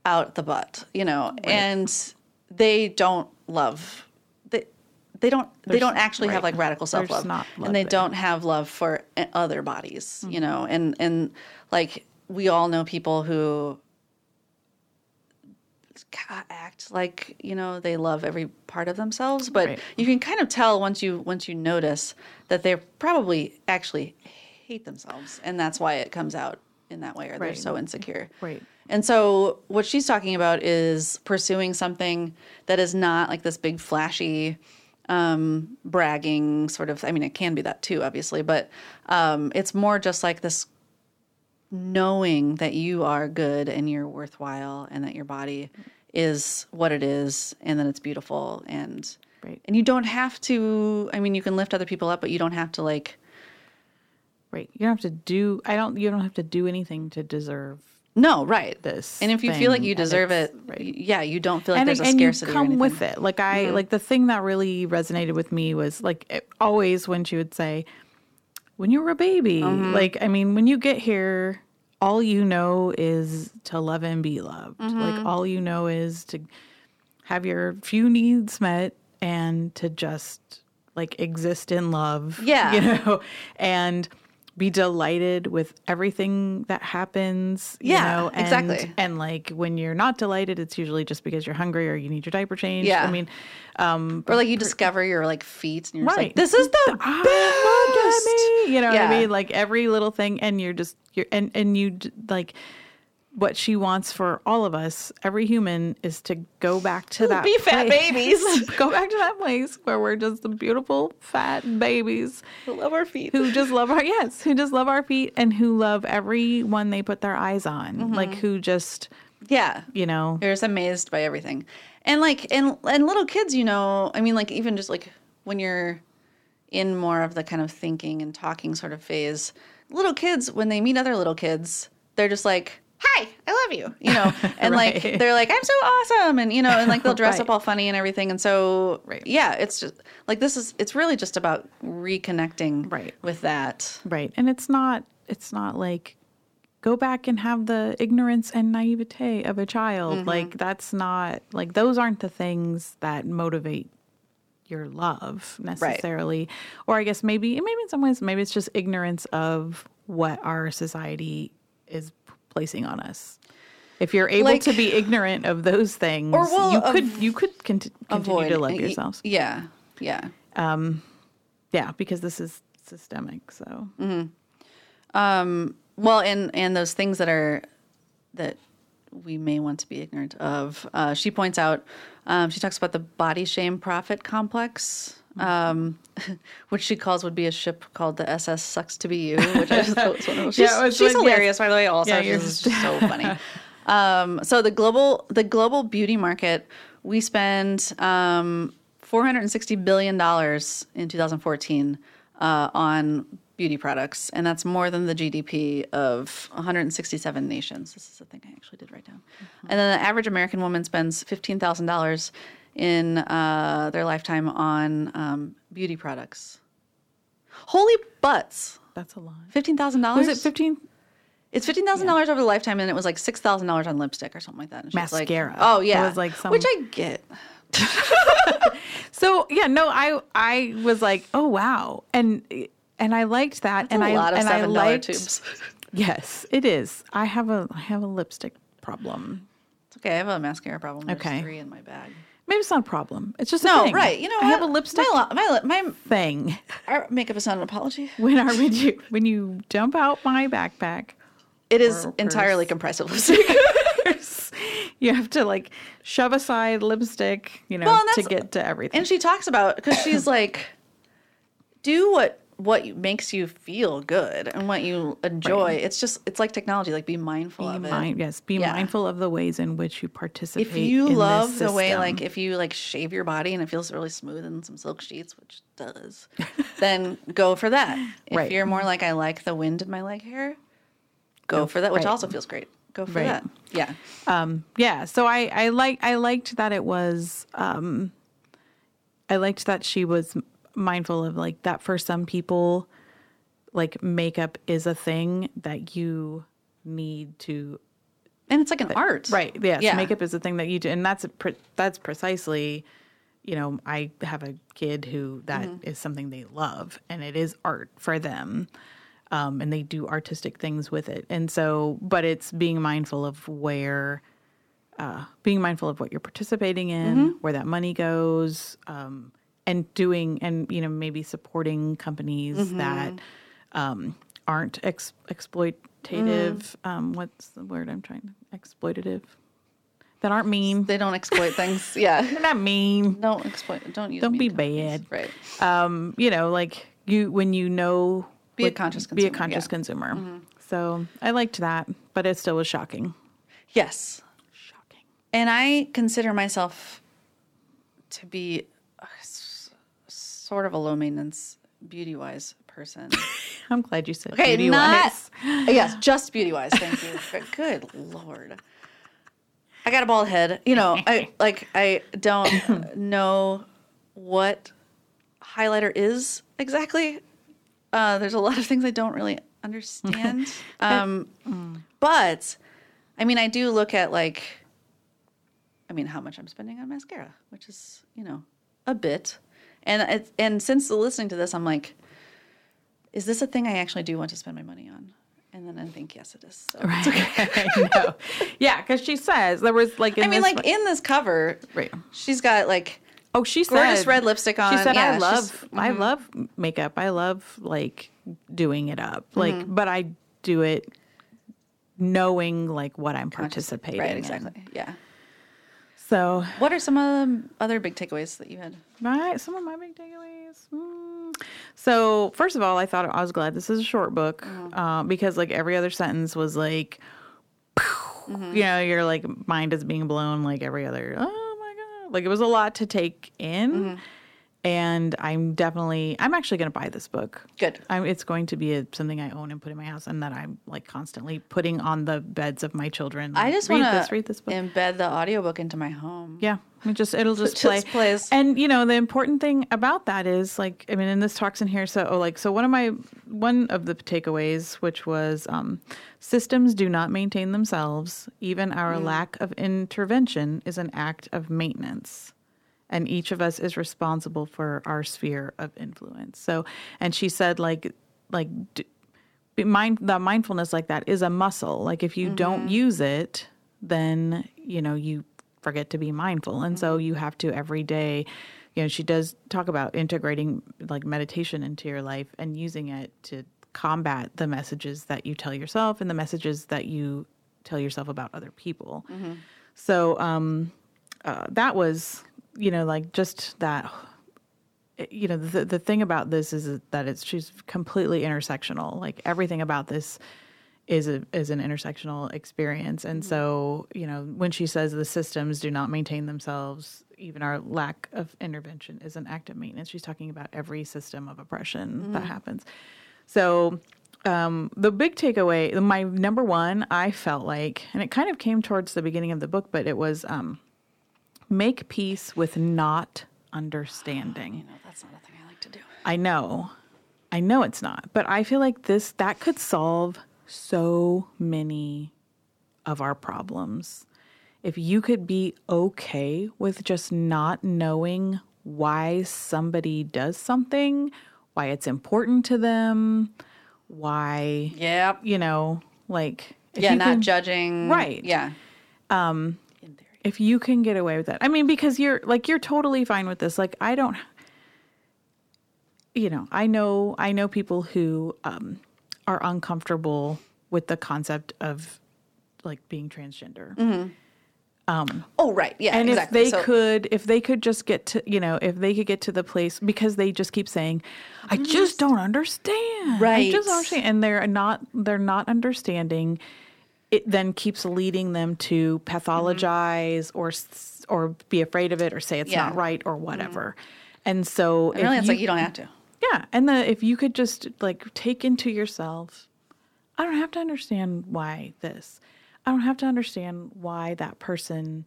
out the butt, you know, and they don't love they they don't they don't actually have like radical self love, There's not love and they there. don't have love for uh, other bodies, you know, Mm-hmm. and and like we all know people who act like you know they love every part of themselves but Right. you can kind of tell once you once you notice that they're probably actually hate themselves and that's why it comes out in that way or they're so insecure Right. and so what she's talking about is pursuing something that is not like this big flashy um bragging sort of i mean it can be that too obviously but um it's more just like this knowing that you are good and you're worthwhile and that your body is what it is and that it's beautiful and Right. and you don't have to i mean you can lift other people up but you don't have to like Right. You don't have to do. I don't. You don't have to do anything to deserve. no right This and if you feel like you deserve it right. yeah you don't feel like and there's a and scarcity you come with it. Like I mm-hmm. like the thing that really resonated with me was like it, always when she would say, "When you were a baby." Mm-hmm. Like I mean, when you get here, all you know is to love and be loved. Mm-hmm. Like all you know is to have your few needs met and to just like exist in love. Yeah. You know, and be delighted with everything that happens. You Yeah, know, and, exactly. And like when you're not delighted, it's usually just because you're hungry or you need your diaper changed. Yeah. I mean, um, Or like you discover your like feet and you're just like, Right. this is the ah, best. You know what I mean? Like every little thing, and you're just you're and and you like what she wants for all of us, every human, is to go back to that Be fat place. babies. go back to that place where we're just the beautiful fat babies who love our feet. who just love our yes, who just love our feet and who love everyone they put their eyes on, Mm-hmm. like who just Yeah. you know You're just amazed by everything. And like and and little kids, you know, I mean like even just like when you're in more of the kind of thinking and talking sort of phase, little kids when they meet other little kids, they're just like Hi, I love you, you know, and like they're like, I'm so awesome, and you know, and like they'll dress Right. up all funny and everything, and so Right. yeah, it's just like this is it's really just about reconnecting Right. with that. Right. And it's not it's not like go back and have the ignorance and naivete of a child. Mm-hmm. Like that's not like those aren't the things that motivate your love necessarily. Or I guess maybe maybe in some ways maybe it's just ignorance of what our society is placing on us. If you're able Like- to be ignorant of those things, Or, well, you could you could cont- continue to love yourselves. Yeah, yeah. Yeah, because this is systemic. So Well, and and those things that are that we may want to be ignorant of. Uh, she points out. Um, she talks about the body shame profit complex. Um, which she calls would be a ship called the SS Sucks to Be You, which I just thought was one of those. She's, Yeah, was she's like, hilarious, by the way. Also, Yeah, she's just so funny. Um, so the global the global beauty market, we spend um, 460 billion dollars in 2014 uh, on beauty products, and that's more than the GDP of 167 nations. This is the thing I actually did write down. And then the average American woman spends fifteen thousand dollars in uh, their lifetime on um, beauty products. Holy butts! that's a lot. Fifteen thousand dollars. Was it 15 It's fifteen thousand dollars over the lifetime, and it was like six thousand dollars on lipstick or something like that. And she's like, Mascara. oh It was like some- which I get. So yeah, no, I I was like, oh wow, and and I liked that, and a I lot of and I liked tubes. yes, it is. I have a I have a lipstick problem. It's okay. I have a mascara problem. There's Okay. three in my bag. Maybe it's not a problem. It's just a No, right? You know, I have a lipstick My, my, my thing. our makeup is not an apology. When are when you when you dump out my backpack, It is entirely compressed lipstick. you have to like shove aside lipstick, you know, Well, to get to everything. and she talks about because she's like, do what what makes you feel good and what you enjoy. It's just it's like technology. Like be mindful be of it. yes, be Yeah. mindful of the ways in which you participate. if you love the way like if you like shave your body and it feels really smooth and some silk sheets which does then go for that if Right. you're more like i like the wind in my leg hair go for that which right. also feels great go for Right. that yeah um yeah so i i like i liked that it was um i liked that she was mindful of like that for some people like makeup is a thing that you need to and it's like an art right yes yeah makeup is a thing that you do and that's a, pre- that's precisely you know i have a kid who that Mm-hmm. is something they love and it is art for them um, and they do artistic things with it and so but it's being mindful of where uh, being mindful of what you're participating in Mm-hmm. where that money goes um, and doing and you know maybe supporting companies Mm-hmm. that um, aren't ex- exploitative Mm. um, what's the word i'm trying to exploitative? That aren't mean. They don't exploit things. Yeah. They're not mean. Don't exploit don't use Don't be companies. bad. right. Um, you know like you when you know Be a conscious be a consumer, conscious yeah. consumer. So i liked that but it still was shocking. Yes. Shocking. And i consider myself to be sort of a low maintenance beauty wise person i'm glad you said Okay, beauty not wise. yes, just beauty wise. Thank you. Good- Good lord, I got a bald head. You know, I like I don't know what highlighter is exactly. Uh, there's a lot of things I don't really understand. um, but I mean, I do look at like, I mean, how much I'm spending on mascara, which is you know a bit, and it's and since listening to this, I'm like is this a thing I actually do want to spend my money on? And then I think, yes, it is. So. Right. no. Yeah, because she says there was like. In I mean, like in this cover, Right. she's got like Oh, she gorgeous said red lipstick on. She said, Yeah, "I love, I mhm. love makeup. I love like doing it up. Like, Mm-hmm. but I do it knowing like what I'm participating right, in. exactly. Yeah. So, What are some um, other big takeaways that you had? my some of my big takeaways. Mm. So, first of all, I thought I was glad this is a short book Mm-hmm. uh, because like every other sentence was like, Mm-hmm. you know, your like mind is being blown like every other. Oh my god! Like it was a lot to take in. Mm-hmm. And I'm definitely, I'm actually going to buy this book. Good. I'm, it's going to be a, something I own and put in my house, and that I'm like constantly putting on the beds of my children. I just want to read this book. embed the audiobook into my home. yeah, it just it'll just, Just play. plays. And you know the important thing about that is like I mean, and this talks in here. So oh, like so one of my one of the takeaways, which was um, systems do not maintain themselves. Even our Mm. lack of intervention is an act of maintenance and each of us is responsible for our sphere of influence. So, and she said, like, like, mind the mindfulness like that is a muscle. Like, if you don't use it, then you know you forget to be mindful, and so you have to every day. You know, she does talk about integrating like meditation into your life and using it to combat the messages that you tell yourself and the messages that you tell yourself about other people. So, um, uh, that was you know like just that you know the the thing about this is that it's she's completely intersectional. Like everything about this is a is an intersectional experience. And so you know when she says the systems do not maintain themselves even our lack of intervention is an act of maintenance. She's talking about every system of oppression that happens. So um, the big takeaway my number one i felt like and it kind of came towards the beginning of the book but it was um, make peace with not understanding You know, that's not a thing I like to do. I know. I know it's not. But I feel like this that could solve so many of our problems. If you could be okay with just not knowing why somebody does something, why it's important to them, why yeah, you know, like if Yeah, not can- judging. Right. Yeah. Um. If you can get away with that. I mean, because you're like you're totally fine with this. Like I don't you know, I know I know people who um are uncomfortable with the concept of like being transgender. um Oh, right. Yeah. And exactly. if they So- could if they could just get to, you know, if they could get to the place because they just keep saying I just don't understand. right? I just understand and they're not they're not understanding it then keeps leading them to pathologize or s- or be afraid of it or say it's Mm-hmm. Yeah. Mm-hmm. not right or whatever. And so And really, if it's like you don't have to. yeah, and the if you could just like take into yourself, I don't have to understand why this. I don't have to understand why that person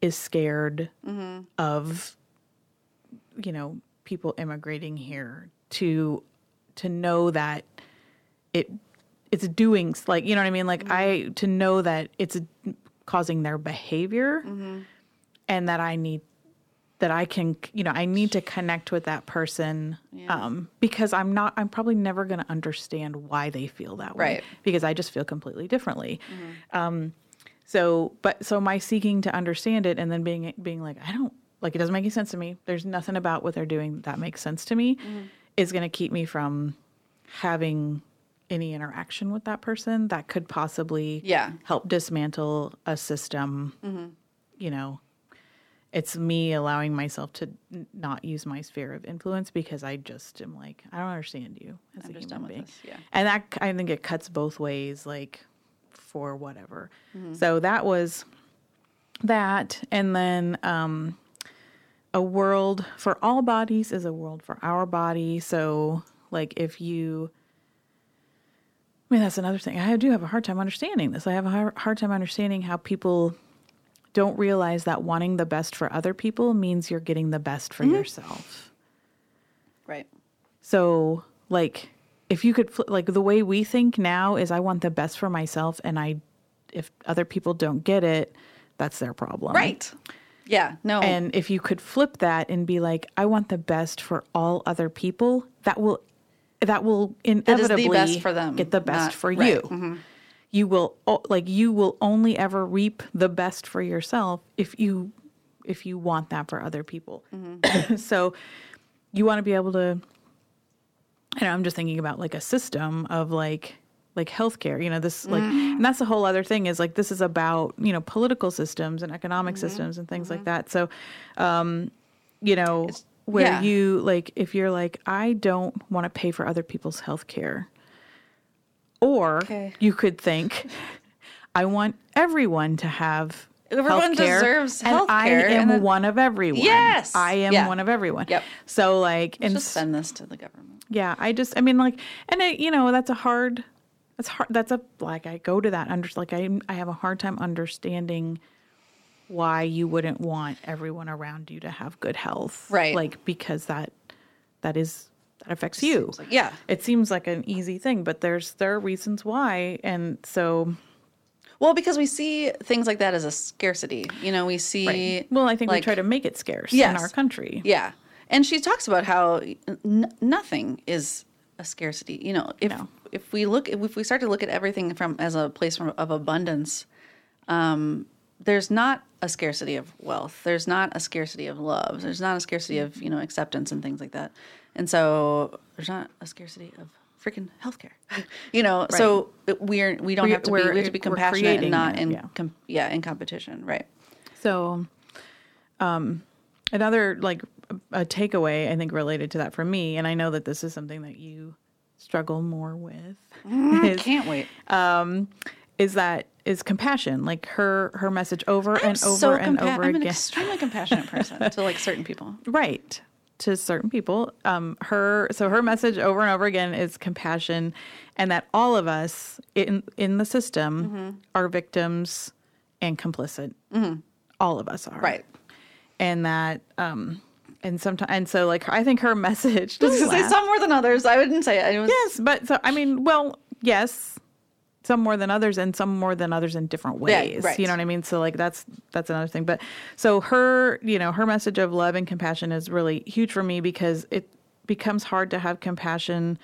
is scared Mm-hmm. of you know people immigrating here to to know that it it's doing like you know what I mean like I to know that it's causing their behavior and that I need that I can, you know, I need to connect with that person um, because I'm not, I'm probably never going to understand why they feel that way. Right. Because I just feel completely differently. Um, so, but so my seeking to understand it and then being, being like, I don't, like, it doesn't make any sense to me. There's nothing about what they're doing that makes sense to me is going to keep me from having any interaction with that person that could possibly Yeah. help dismantle a system you know it's me allowing myself to n- not use my sphere of influence because I just am like I don't understand you as I'm a human being, this, yeah. and that I think it cuts both ways, like for whatever. Mm-hmm. So that was that, and then um, a world for all bodies is a world for our body. So like if you I mean, that's another thing. I do have a hard time understanding this. I have a hard time understanding how people don't realize that wanting the best for other people means you're getting the best for mm-hmm. yourself. Right. So, like, if you could, like, the way we think now is I want the best for myself, and I, if other people don't get it, that's their problem. Right. Yeah. No. And if you could flip that and be like, I want the best for all other people, that will that will the inevitably best for them, get the best not- for right. Mm-hmm. you. You will like you will only ever reap the best for yourself if you if you want that for other people. Mm-hmm. so you want to be able to and I'm just thinking about like a system of like like healthcare, you know, this like Mm-hmm. and that's a whole other thing is like this is about, you know, political systems and economic Mm-hmm. systems and things like that. So um you know, where yeah. you like if you're like I don't want to pay for other people's healthcare. Or Okay. you could think I want everyone to have Everyone healthcare, deserves and I am then- one of everyone. Yes! I am Yeah. one of everyone. Yep. So like and Just send this to the government. yeah, I just, I mean, like, and it, you know, that's a hard, that's hard, that's a, like, I go to that, under, like, I, I have a hard time understanding why you wouldn't want everyone around you to have good health. Right. Like, because that, that is, that affects you. Like- yeah. It seems like an easy thing, but there's, there are reasons why. And so, Well, because we see things like that as a scarcity. You know, we see. well, I think we try to make it scarce in our country. Yeah. And she talks about how n- nothing is a scarcity. You know, if No. if we look if we start to look at everything from as a place from, of abundance, um, there's not a scarcity of wealth. There's not a scarcity of love. There's not a scarcity of you know acceptance and things like that. And so there's not a scarcity of freaking healthcare. you know, so we're we don't We- have to be we're- have to be compassionate creating and not in yeah. com- yeah in competition, right? So, um, another like a takeaway I think related to that for me, and I know that this is something that you struggle more with, is, Can't wait. is that is compassion. Like her her message over and over so and compa- over I'm an again. extremely compassionate person to like certain people. right to certain people um her so her message over and over again is compassion and that all of us in in the system Mm-hmm. are victims and complicit all of us are Right. and that um and sometimes and so like i think her message Just to say some more than others. I wouldn't say it. it was, yes but so i mean well yes some more than others and some more than others in different Yeah, ways right. you know what i mean? So like that's that's another thing but so her you know her message of love and compassion is really huge for me because it becomes hard to have compassion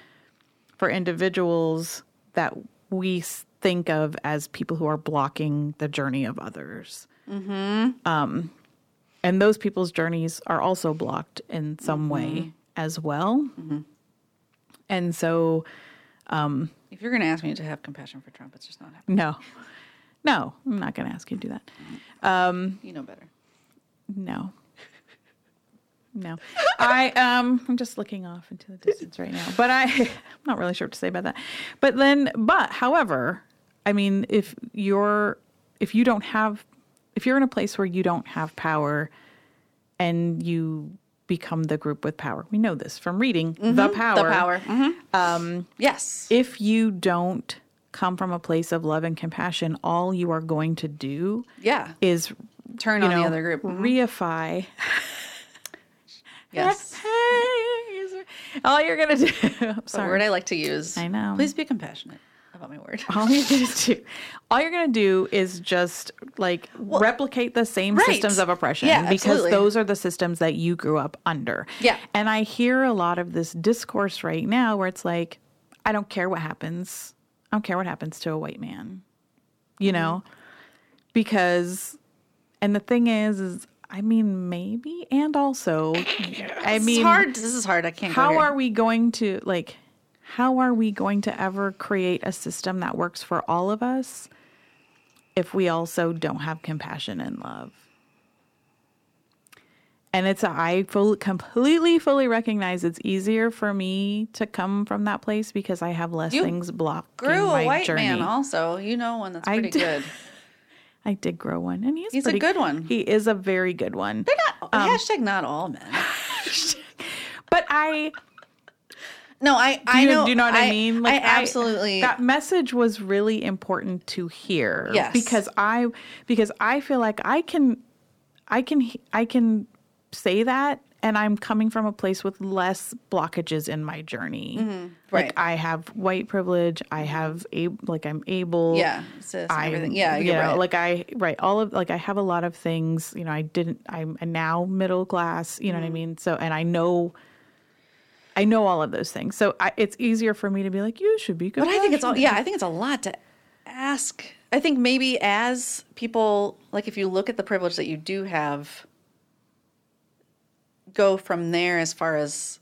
for individuals that we think of as people who are blocking the journey of others. Mm-hmm. um, and those people's journeys are also blocked in some way as well. And so If you're going to ask me to have compassion for Trump, it's just not happening. No, no, I'm not going to ask you to do that. You know better. No, no. I um, I'm just looking off into the distance right now, but I, I'm not really sure what to say about that. But then, but however, I mean, if you're, if you don't have, if you're in a place where you don't have power, and you become the group with power, we know this from reading the power. The power. Um, yes. if you don't come from a place of love and compassion, all you are going to do Yeah. is Turn on know, the other group. Mhm. reify. Yes. all you're gonna do. sorry. The word I like to use. I know. Please be compassionate about my word. all you're gonna do. All you're gonna do is just like replicate the same right. systems of oppression Yeah, because absolutely. those are the systems that you grew up under. Yeah. And I hear a lot of this discourse right now where it's like, I don't care what happens. I don't care what happens to a white man. You know? Mm-hmm. Because and the thing is is I mean maybe and also I It's mean hard. This is hard. I can't. go how are we going to like how are we going to ever create a system that works for all of us if we also don't have compassion and love and it's a, I full, completely fully recognize it's easier for me to come from that place because I have less You things blocked. Grew my a white journey. man also. You know one that's I pretty did. good. I did grow one, and he's He's a good one. He is a very good one. They're not Um, hashtag not all men. But I No, I Do I you, know. do you know what I, mean? I absolutely. that message was really important to hear. Yes. Because I because I feel like I can I can I can say that and I'm coming from a place with less blockages in my journey. Like Mm-hmm. Right. I have white privilege, I have a like I'm able yeah, and I everything. Yeah, you know, right. like I right all of like I have a lot of things, you know, I didn't I'm now middle class, you know Mm-hmm. what I mean? So and I know I know all of those things. So I, it's easier for me to be like, you should be good. But I think it's all yeah, I think it's a lot to ask. I think maybe as people like if you look at the privilege that you do have go from there as far as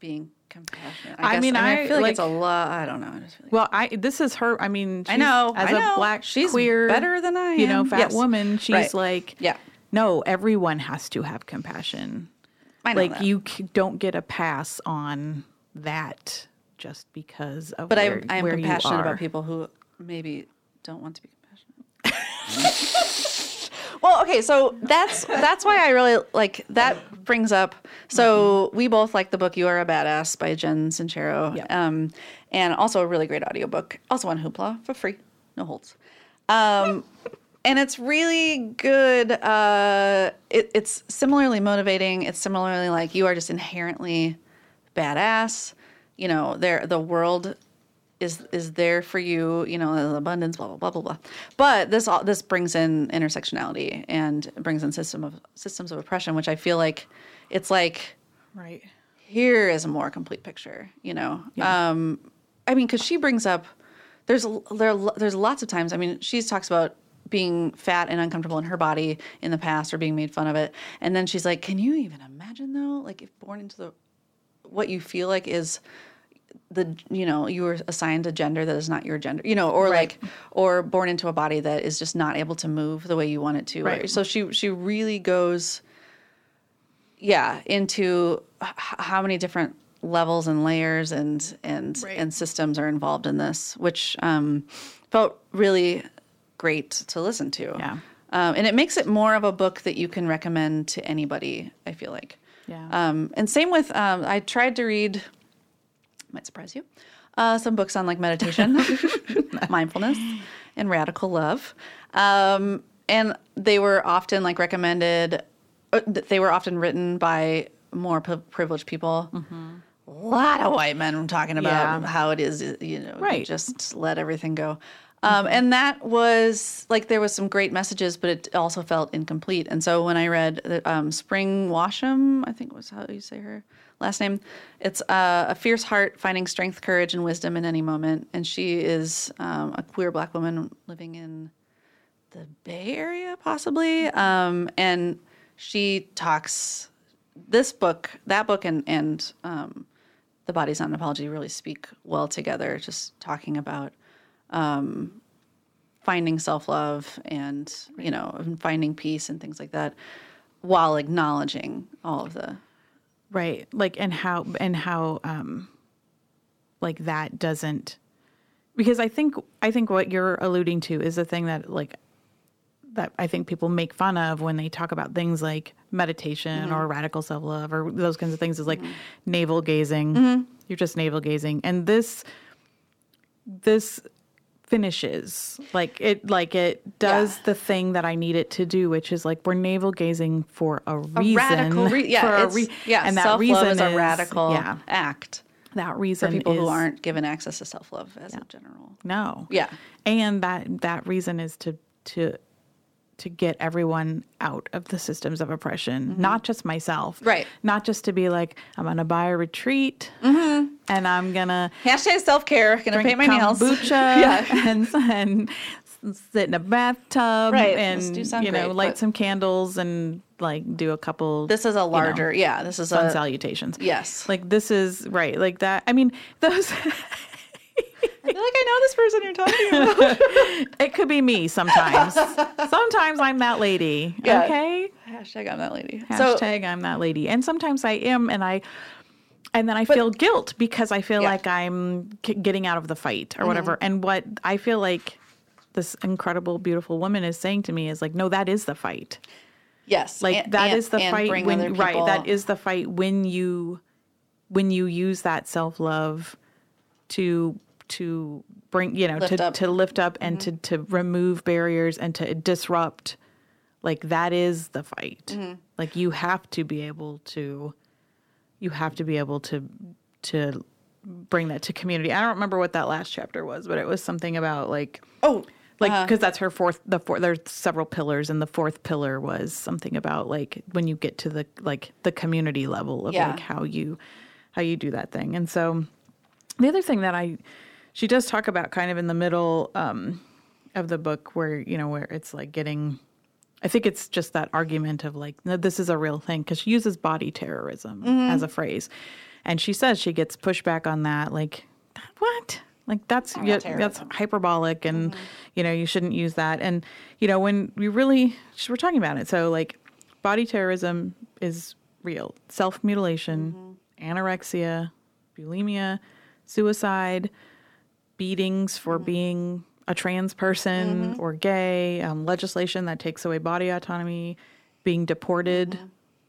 being compassionate. I guess. mean, I, I, feel like, like- it's a lot. I don't know. I like Well, I this is her. I mean, I know, As I a know. black She's queer, better than I You know, fat Yes. woman. She's Right. like, Yeah. no, everyone has to have compassion. Like that. you c- don't get a pass on that just because of But where, I, I am where you compassionate about people who maybe don't want to be compassionate. well, okay, so that's that's why I really like that brings up. So we both like the book "You Are a Badass" by Jen Sincero, Yep. um, and also a really great audiobook, also on Hoopla for free, no holds. Um, and it's really good. Uh, it, it's similarly motivating. It's similarly like you are just inherently badass. You know, there the world is is there for you. You know, abundance, blah blah blah blah blah. But this all this brings in intersectionality and brings in system of systems of oppression, which I feel like it's like right. here is a more complete picture you know um i mean because she brings up there's there there's lots of times i mean she talks about being fat and uncomfortable in her body in the past or being made fun of it and then she's like can you even imagine though like if born into the what you feel like is the you know you were assigned a gender that is not your gender you know or like or born into a body that is just not able to move the way you want it to Right. so she she really goes yeah into h- how many different levels and layers and and Right. and systems are involved in this which um felt really great to listen to Yeah. um, and it makes it more of a book that you can recommend to anybody i feel like Yeah. um, and same with um, i tried to read might surprise you uh, some books on like meditation mindfulness and radical love um, and they were often like recommended uh, they were often written by more p- privileged people a lot of white men talking about Yeah. how it is you know Right. just let everything go um, and that was like there was some great messages but it also felt incomplete and so when i read the, um, spring washam i think was how you say her last name it's uh, a fierce heart finding strength courage and wisdom in any moment and she is um, a queer black woman living in the Bay Area, possibly. Um, and she talks this book, that book, and and um, the Body's Not an Apology really speak well together. Just talking about um, finding self love and you know and finding peace and things like that, while acknowledging all of the right. Like and how and how um like that doesn't because i think i think what you're alluding to is the thing that like that i think people make fun of when they talk about things like meditation or radical self-love or those kinds of things is like navel gazing. You're just navel gazing. And this this finishes like it like it does Yeah. the thing that i need it to do which is like we're navel gazing for a reason radical, re- yeah, for a re- yeah, and that self reason is a radical yeah act that reason for people who is- aren't given access to self love as a general. no Yeah. and that that reason is to to to get everyone out of the systems of oppression not just myself Mm-hmm. Right. not just to be like i'm gonna buy a retreat Mm-hmm. and i'm gonna Hashtag self care. Gonna drink paint my nails. kombucha and, and sit in a bathtub Right, and you know great, light some candles and like do a couple This is a you know, larger. yeah, this is sun a salutations yes. like this is right like that i mean those I feel like I know this person you're talking about. It could be me sometimes. sometimes I'm that lady. Yeah. Okay. Hashtag I'm that lady. So Hashtag I'm that lady. And sometimes I am, and I, and then I feel guilt because I feel Yeah. like I'm k- getting out of the fight or whatever. Mm-hmm. And what I feel like this incredible, beautiful woman is saying to me is like, no, that is the fight. yes, Like and- that and- is the fight when right. That is the fight when you, when you use that self love to to bring you know Lift to up. Mm-hmm. to lift up and to to remove barriers and to disrupt like that is the fight Mm-hmm. like you have to be able to you have to be able to to bring that to community i don't remember what that last chapter was but it was something about like oh like uh, because that's her fourth the four there's several pillars and the fourth pillar was something about like when you get to the like the community level of Yeah. like how you how you do that thing. And so the other thing that I she does talk about kind of in the middle um, of the book where you know where it's like getting I think it's just that argument of like, no, this is a real thing because she uses body terrorism mm-hmm. as a phrase, and she says she gets pushback on that. Like, what? Like that's oh, yeah, that's hyperbolic, and mm-hmm. you know you shouldn't use that. And you know when we really we're talking about it, so like body terrorism is real. Self mutilation, mm-hmm. anorexia, bulimia, suicide, beatings for being a trans person or gay, um, legislation that takes away body autonomy, being deported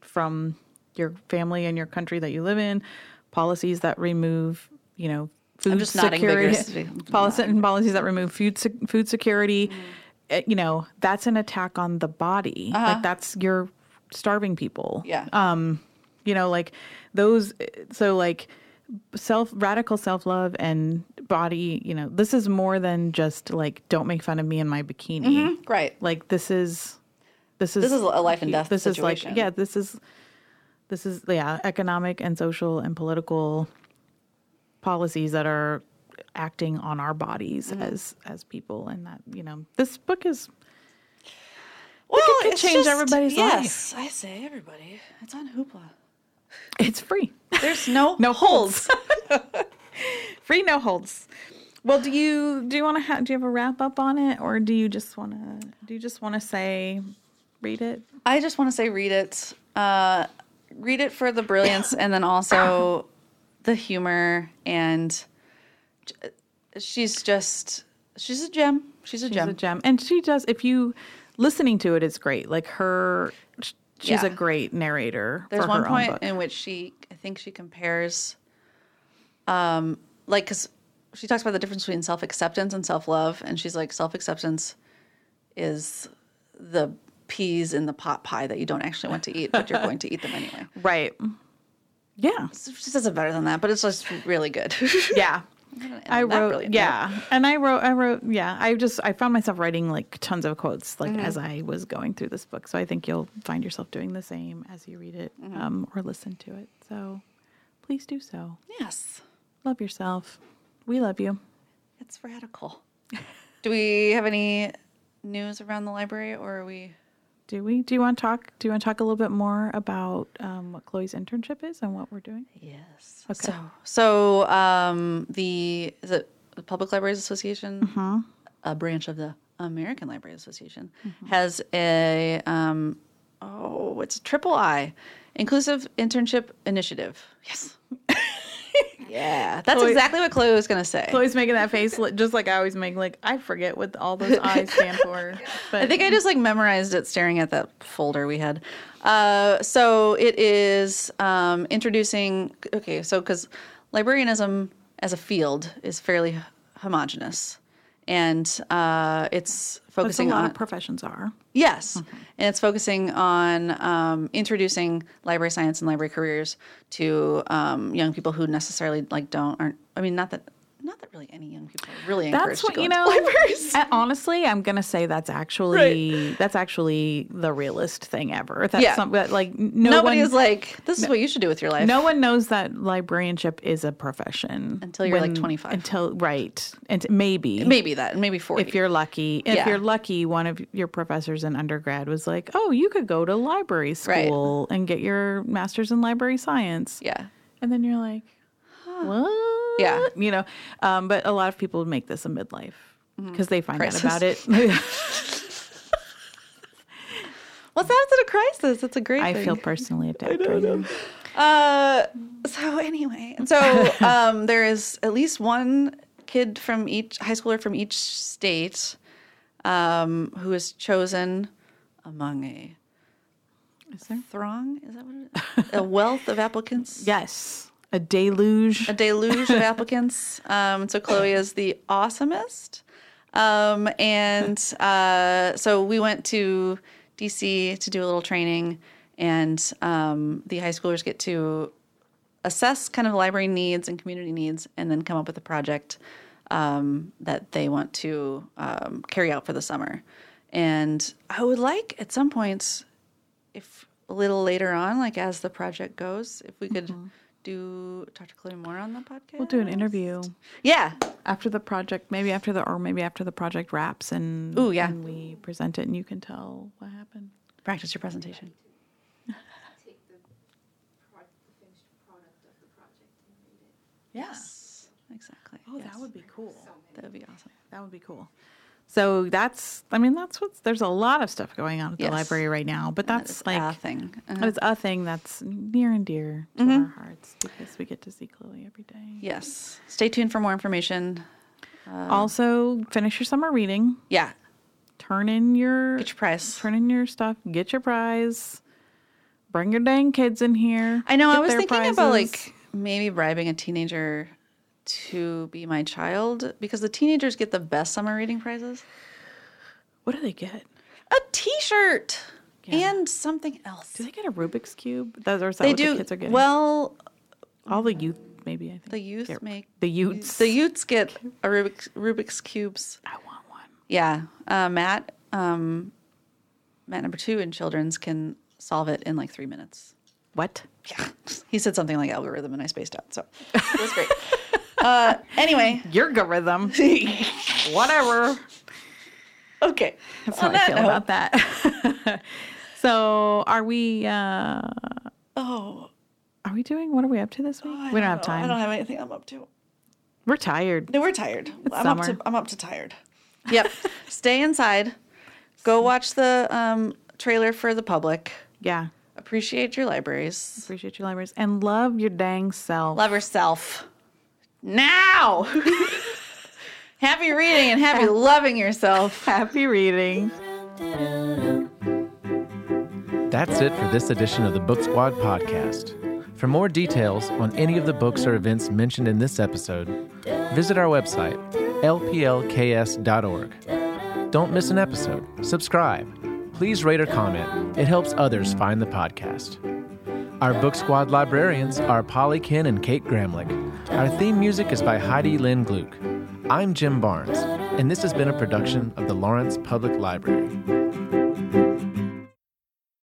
from your family and your country that you live in, policies that remove, you know, food just security, policy, and policies that remove food food security. Uh, you know, that's an attack on the body. Like that's you're starving people. Yeah. um you know like those so like self radical self-love and body you know this is more than just like don't make fun of me in my bikini right. like this is this is This is a life and death this situation. is like yeah this is this is yeah economic and social and political policies that are acting on our bodies Mm-hmm. as as people and that you know this book is Well, it could change everybody's life. yes, I say everybody. It's on Hoopla. It's free There's no No holds. free no holds well do you do you want to ha- do you have a wrap up on it or do you just want to do you just want to say read it I just want to say read it. Uh, read it for the brilliance and then also the humor and she's just she's a gem. She's a she's gem. a gem and she does if you listening to it it's great like her she's Yeah. a great narrator There's one point in which she, I think she compares, um, like, because she talks about the difference between self acceptance and self love, and she's like, self acceptance is the peas in the pot pie that you don't actually want to eat, but you're going to eat them anyway. right yeah She says it better than that, but it's just really good. yeah I wrote, yeah, and I wrote, I wrote, yeah. I just, I found myself writing like tons of quotes, like as I was going through this book. So I think you'll find yourself doing the same as you read it um, or listen to it. So please do so. yes, Love yourself. We love you. it's radical. Do we have any news around the library, or are we? Do we? Do you want to talk? Do you want to talk a little bit more about um, what Chloe's internship is and what we're doing? Yes. Okay. So, so um, the is it the Public Libraries Association, Mm-hmm. a branch of the American Library Association, has a um, oh, it's a triple I, inclusive internship initiative. Yes. yeah, that's Chloe- exactly what Chloe was gonna say. Chloe's making that face just like I always make. Like I forget what all those I's stand for. But I think I just like memorized it staring at that folder we had. Uh, so it is um, introducing. Okay, so because librarianism as a field is fairly homogenous, and uh, it's focusing lot on of professions are. yes, and it's focusing on um, introducing library science and library careers to um, young people who necessarily like don't aren't. I mean, not that really any young people are really That's what you know. libraries. honestly, I'm gonna say that's actually that's actually the realest thing ever. That's Yeah. that, like no Nobody one, is like, this is what you should do with your life. no one knows that librarianship is a profession Until you're, like, 25. Until right, and maybe Maybe that, maybe 40. if you're lucky. If Yeah. you're lucky, one of your professors in undergrad was like, "Oh, you could go to library Right. school and get your master's in library science." yeah. And then you're like, "What?" Yeah. You know, um, but a lot of people make this a midlife because they find Crisis. out about it. What's that? It's a crisis. It's a great I thing. feel personally attacked right now. Uh, so anyway, so um, there is at least one kid from each high schooler from each state um, who is chosen among a Is there? throng. Is that what it is? a wealth of applicants. Yes, a deluge. a deluge of applicants. Um, so Chloe is the awesomest. Um, and uh, so we went to DC to do a little training, and um, the high schoolers get to assess kind of library needs and community needs, and then come up with a project um, that they want to um, carry out for the summer. And I would like at some points if a little later on, like as the project goes, if we could do talk to Chloe more on the podcast. We'll do an interview Yeah. after the project, maybe after the or maybe after the project wraps and Ooh, yeah. and we present it and you can tell what happened. Practice your presentation. Take the, pro- the finished product of the project and read it. Yes. Exactly. Oh, Yes. that would be cool. That would be awesome. That would be cool. So that's, I mean, that's what's, there's a lot of stuff going on at the Yes. library right now, but that's is like, a thing. Uh-huh. it's a thing that's near and dear to Mm-hmm. our hearts because we get to see Chloe every day. Yes. Stay tuned for more information. Also, finish your summer reading, Yeah. turn in your, Get your prize. turn in your stuff, get your prize, bring your dang kids in here. I know. I was thinking about like maybe bribing a teenager to be my child because the teenagers get the best summer reading prizes. what do they get? A T-shirt Yeah. and something else. Do they get a Rubik's cube? Those are They do. the kids are getting? Well, all the youth, maybe. I think the youth get- make the youths. the youths get a Rubik's, Rubik's cubes. I want one. Yeah, uh, Matt, um, Matt number two in children's can solve it in like three minutes. What? Yeah, he said something like algorithm, and I spaced out. So it was great. Uh, anyway, Your algorithm. Whatever. okay. That's how I feel note- about that. so, are we? uh Oh, Are we doing? What are we up to this week? I we don't have time. I don't have anything I'm up to. We're tired. No, we're tired. I'm up to. I'm up to tired. Yep. Stay inside. Go watch the um, trailer for the public. Yeah. Appreciate your libraries. Appreciate your libraries and love your dang self. Love yourself. Now. happy reading and happy loving yourself. Happy reading. That's it for this edition of the Book Squad podcast. For more details on any of the books or events mentioned in this episode, visit our website, lplks.org. Don't miss an episode. Subscribe. Please rate or comment. It helps others find the podcast. Our Book Squad librarians are Polly Ken and Kate Gramlich. Our theme music is by Heidi Lynn Gluck. I'm Jim Barnes, and this has been a production of the Lawrence Public Library.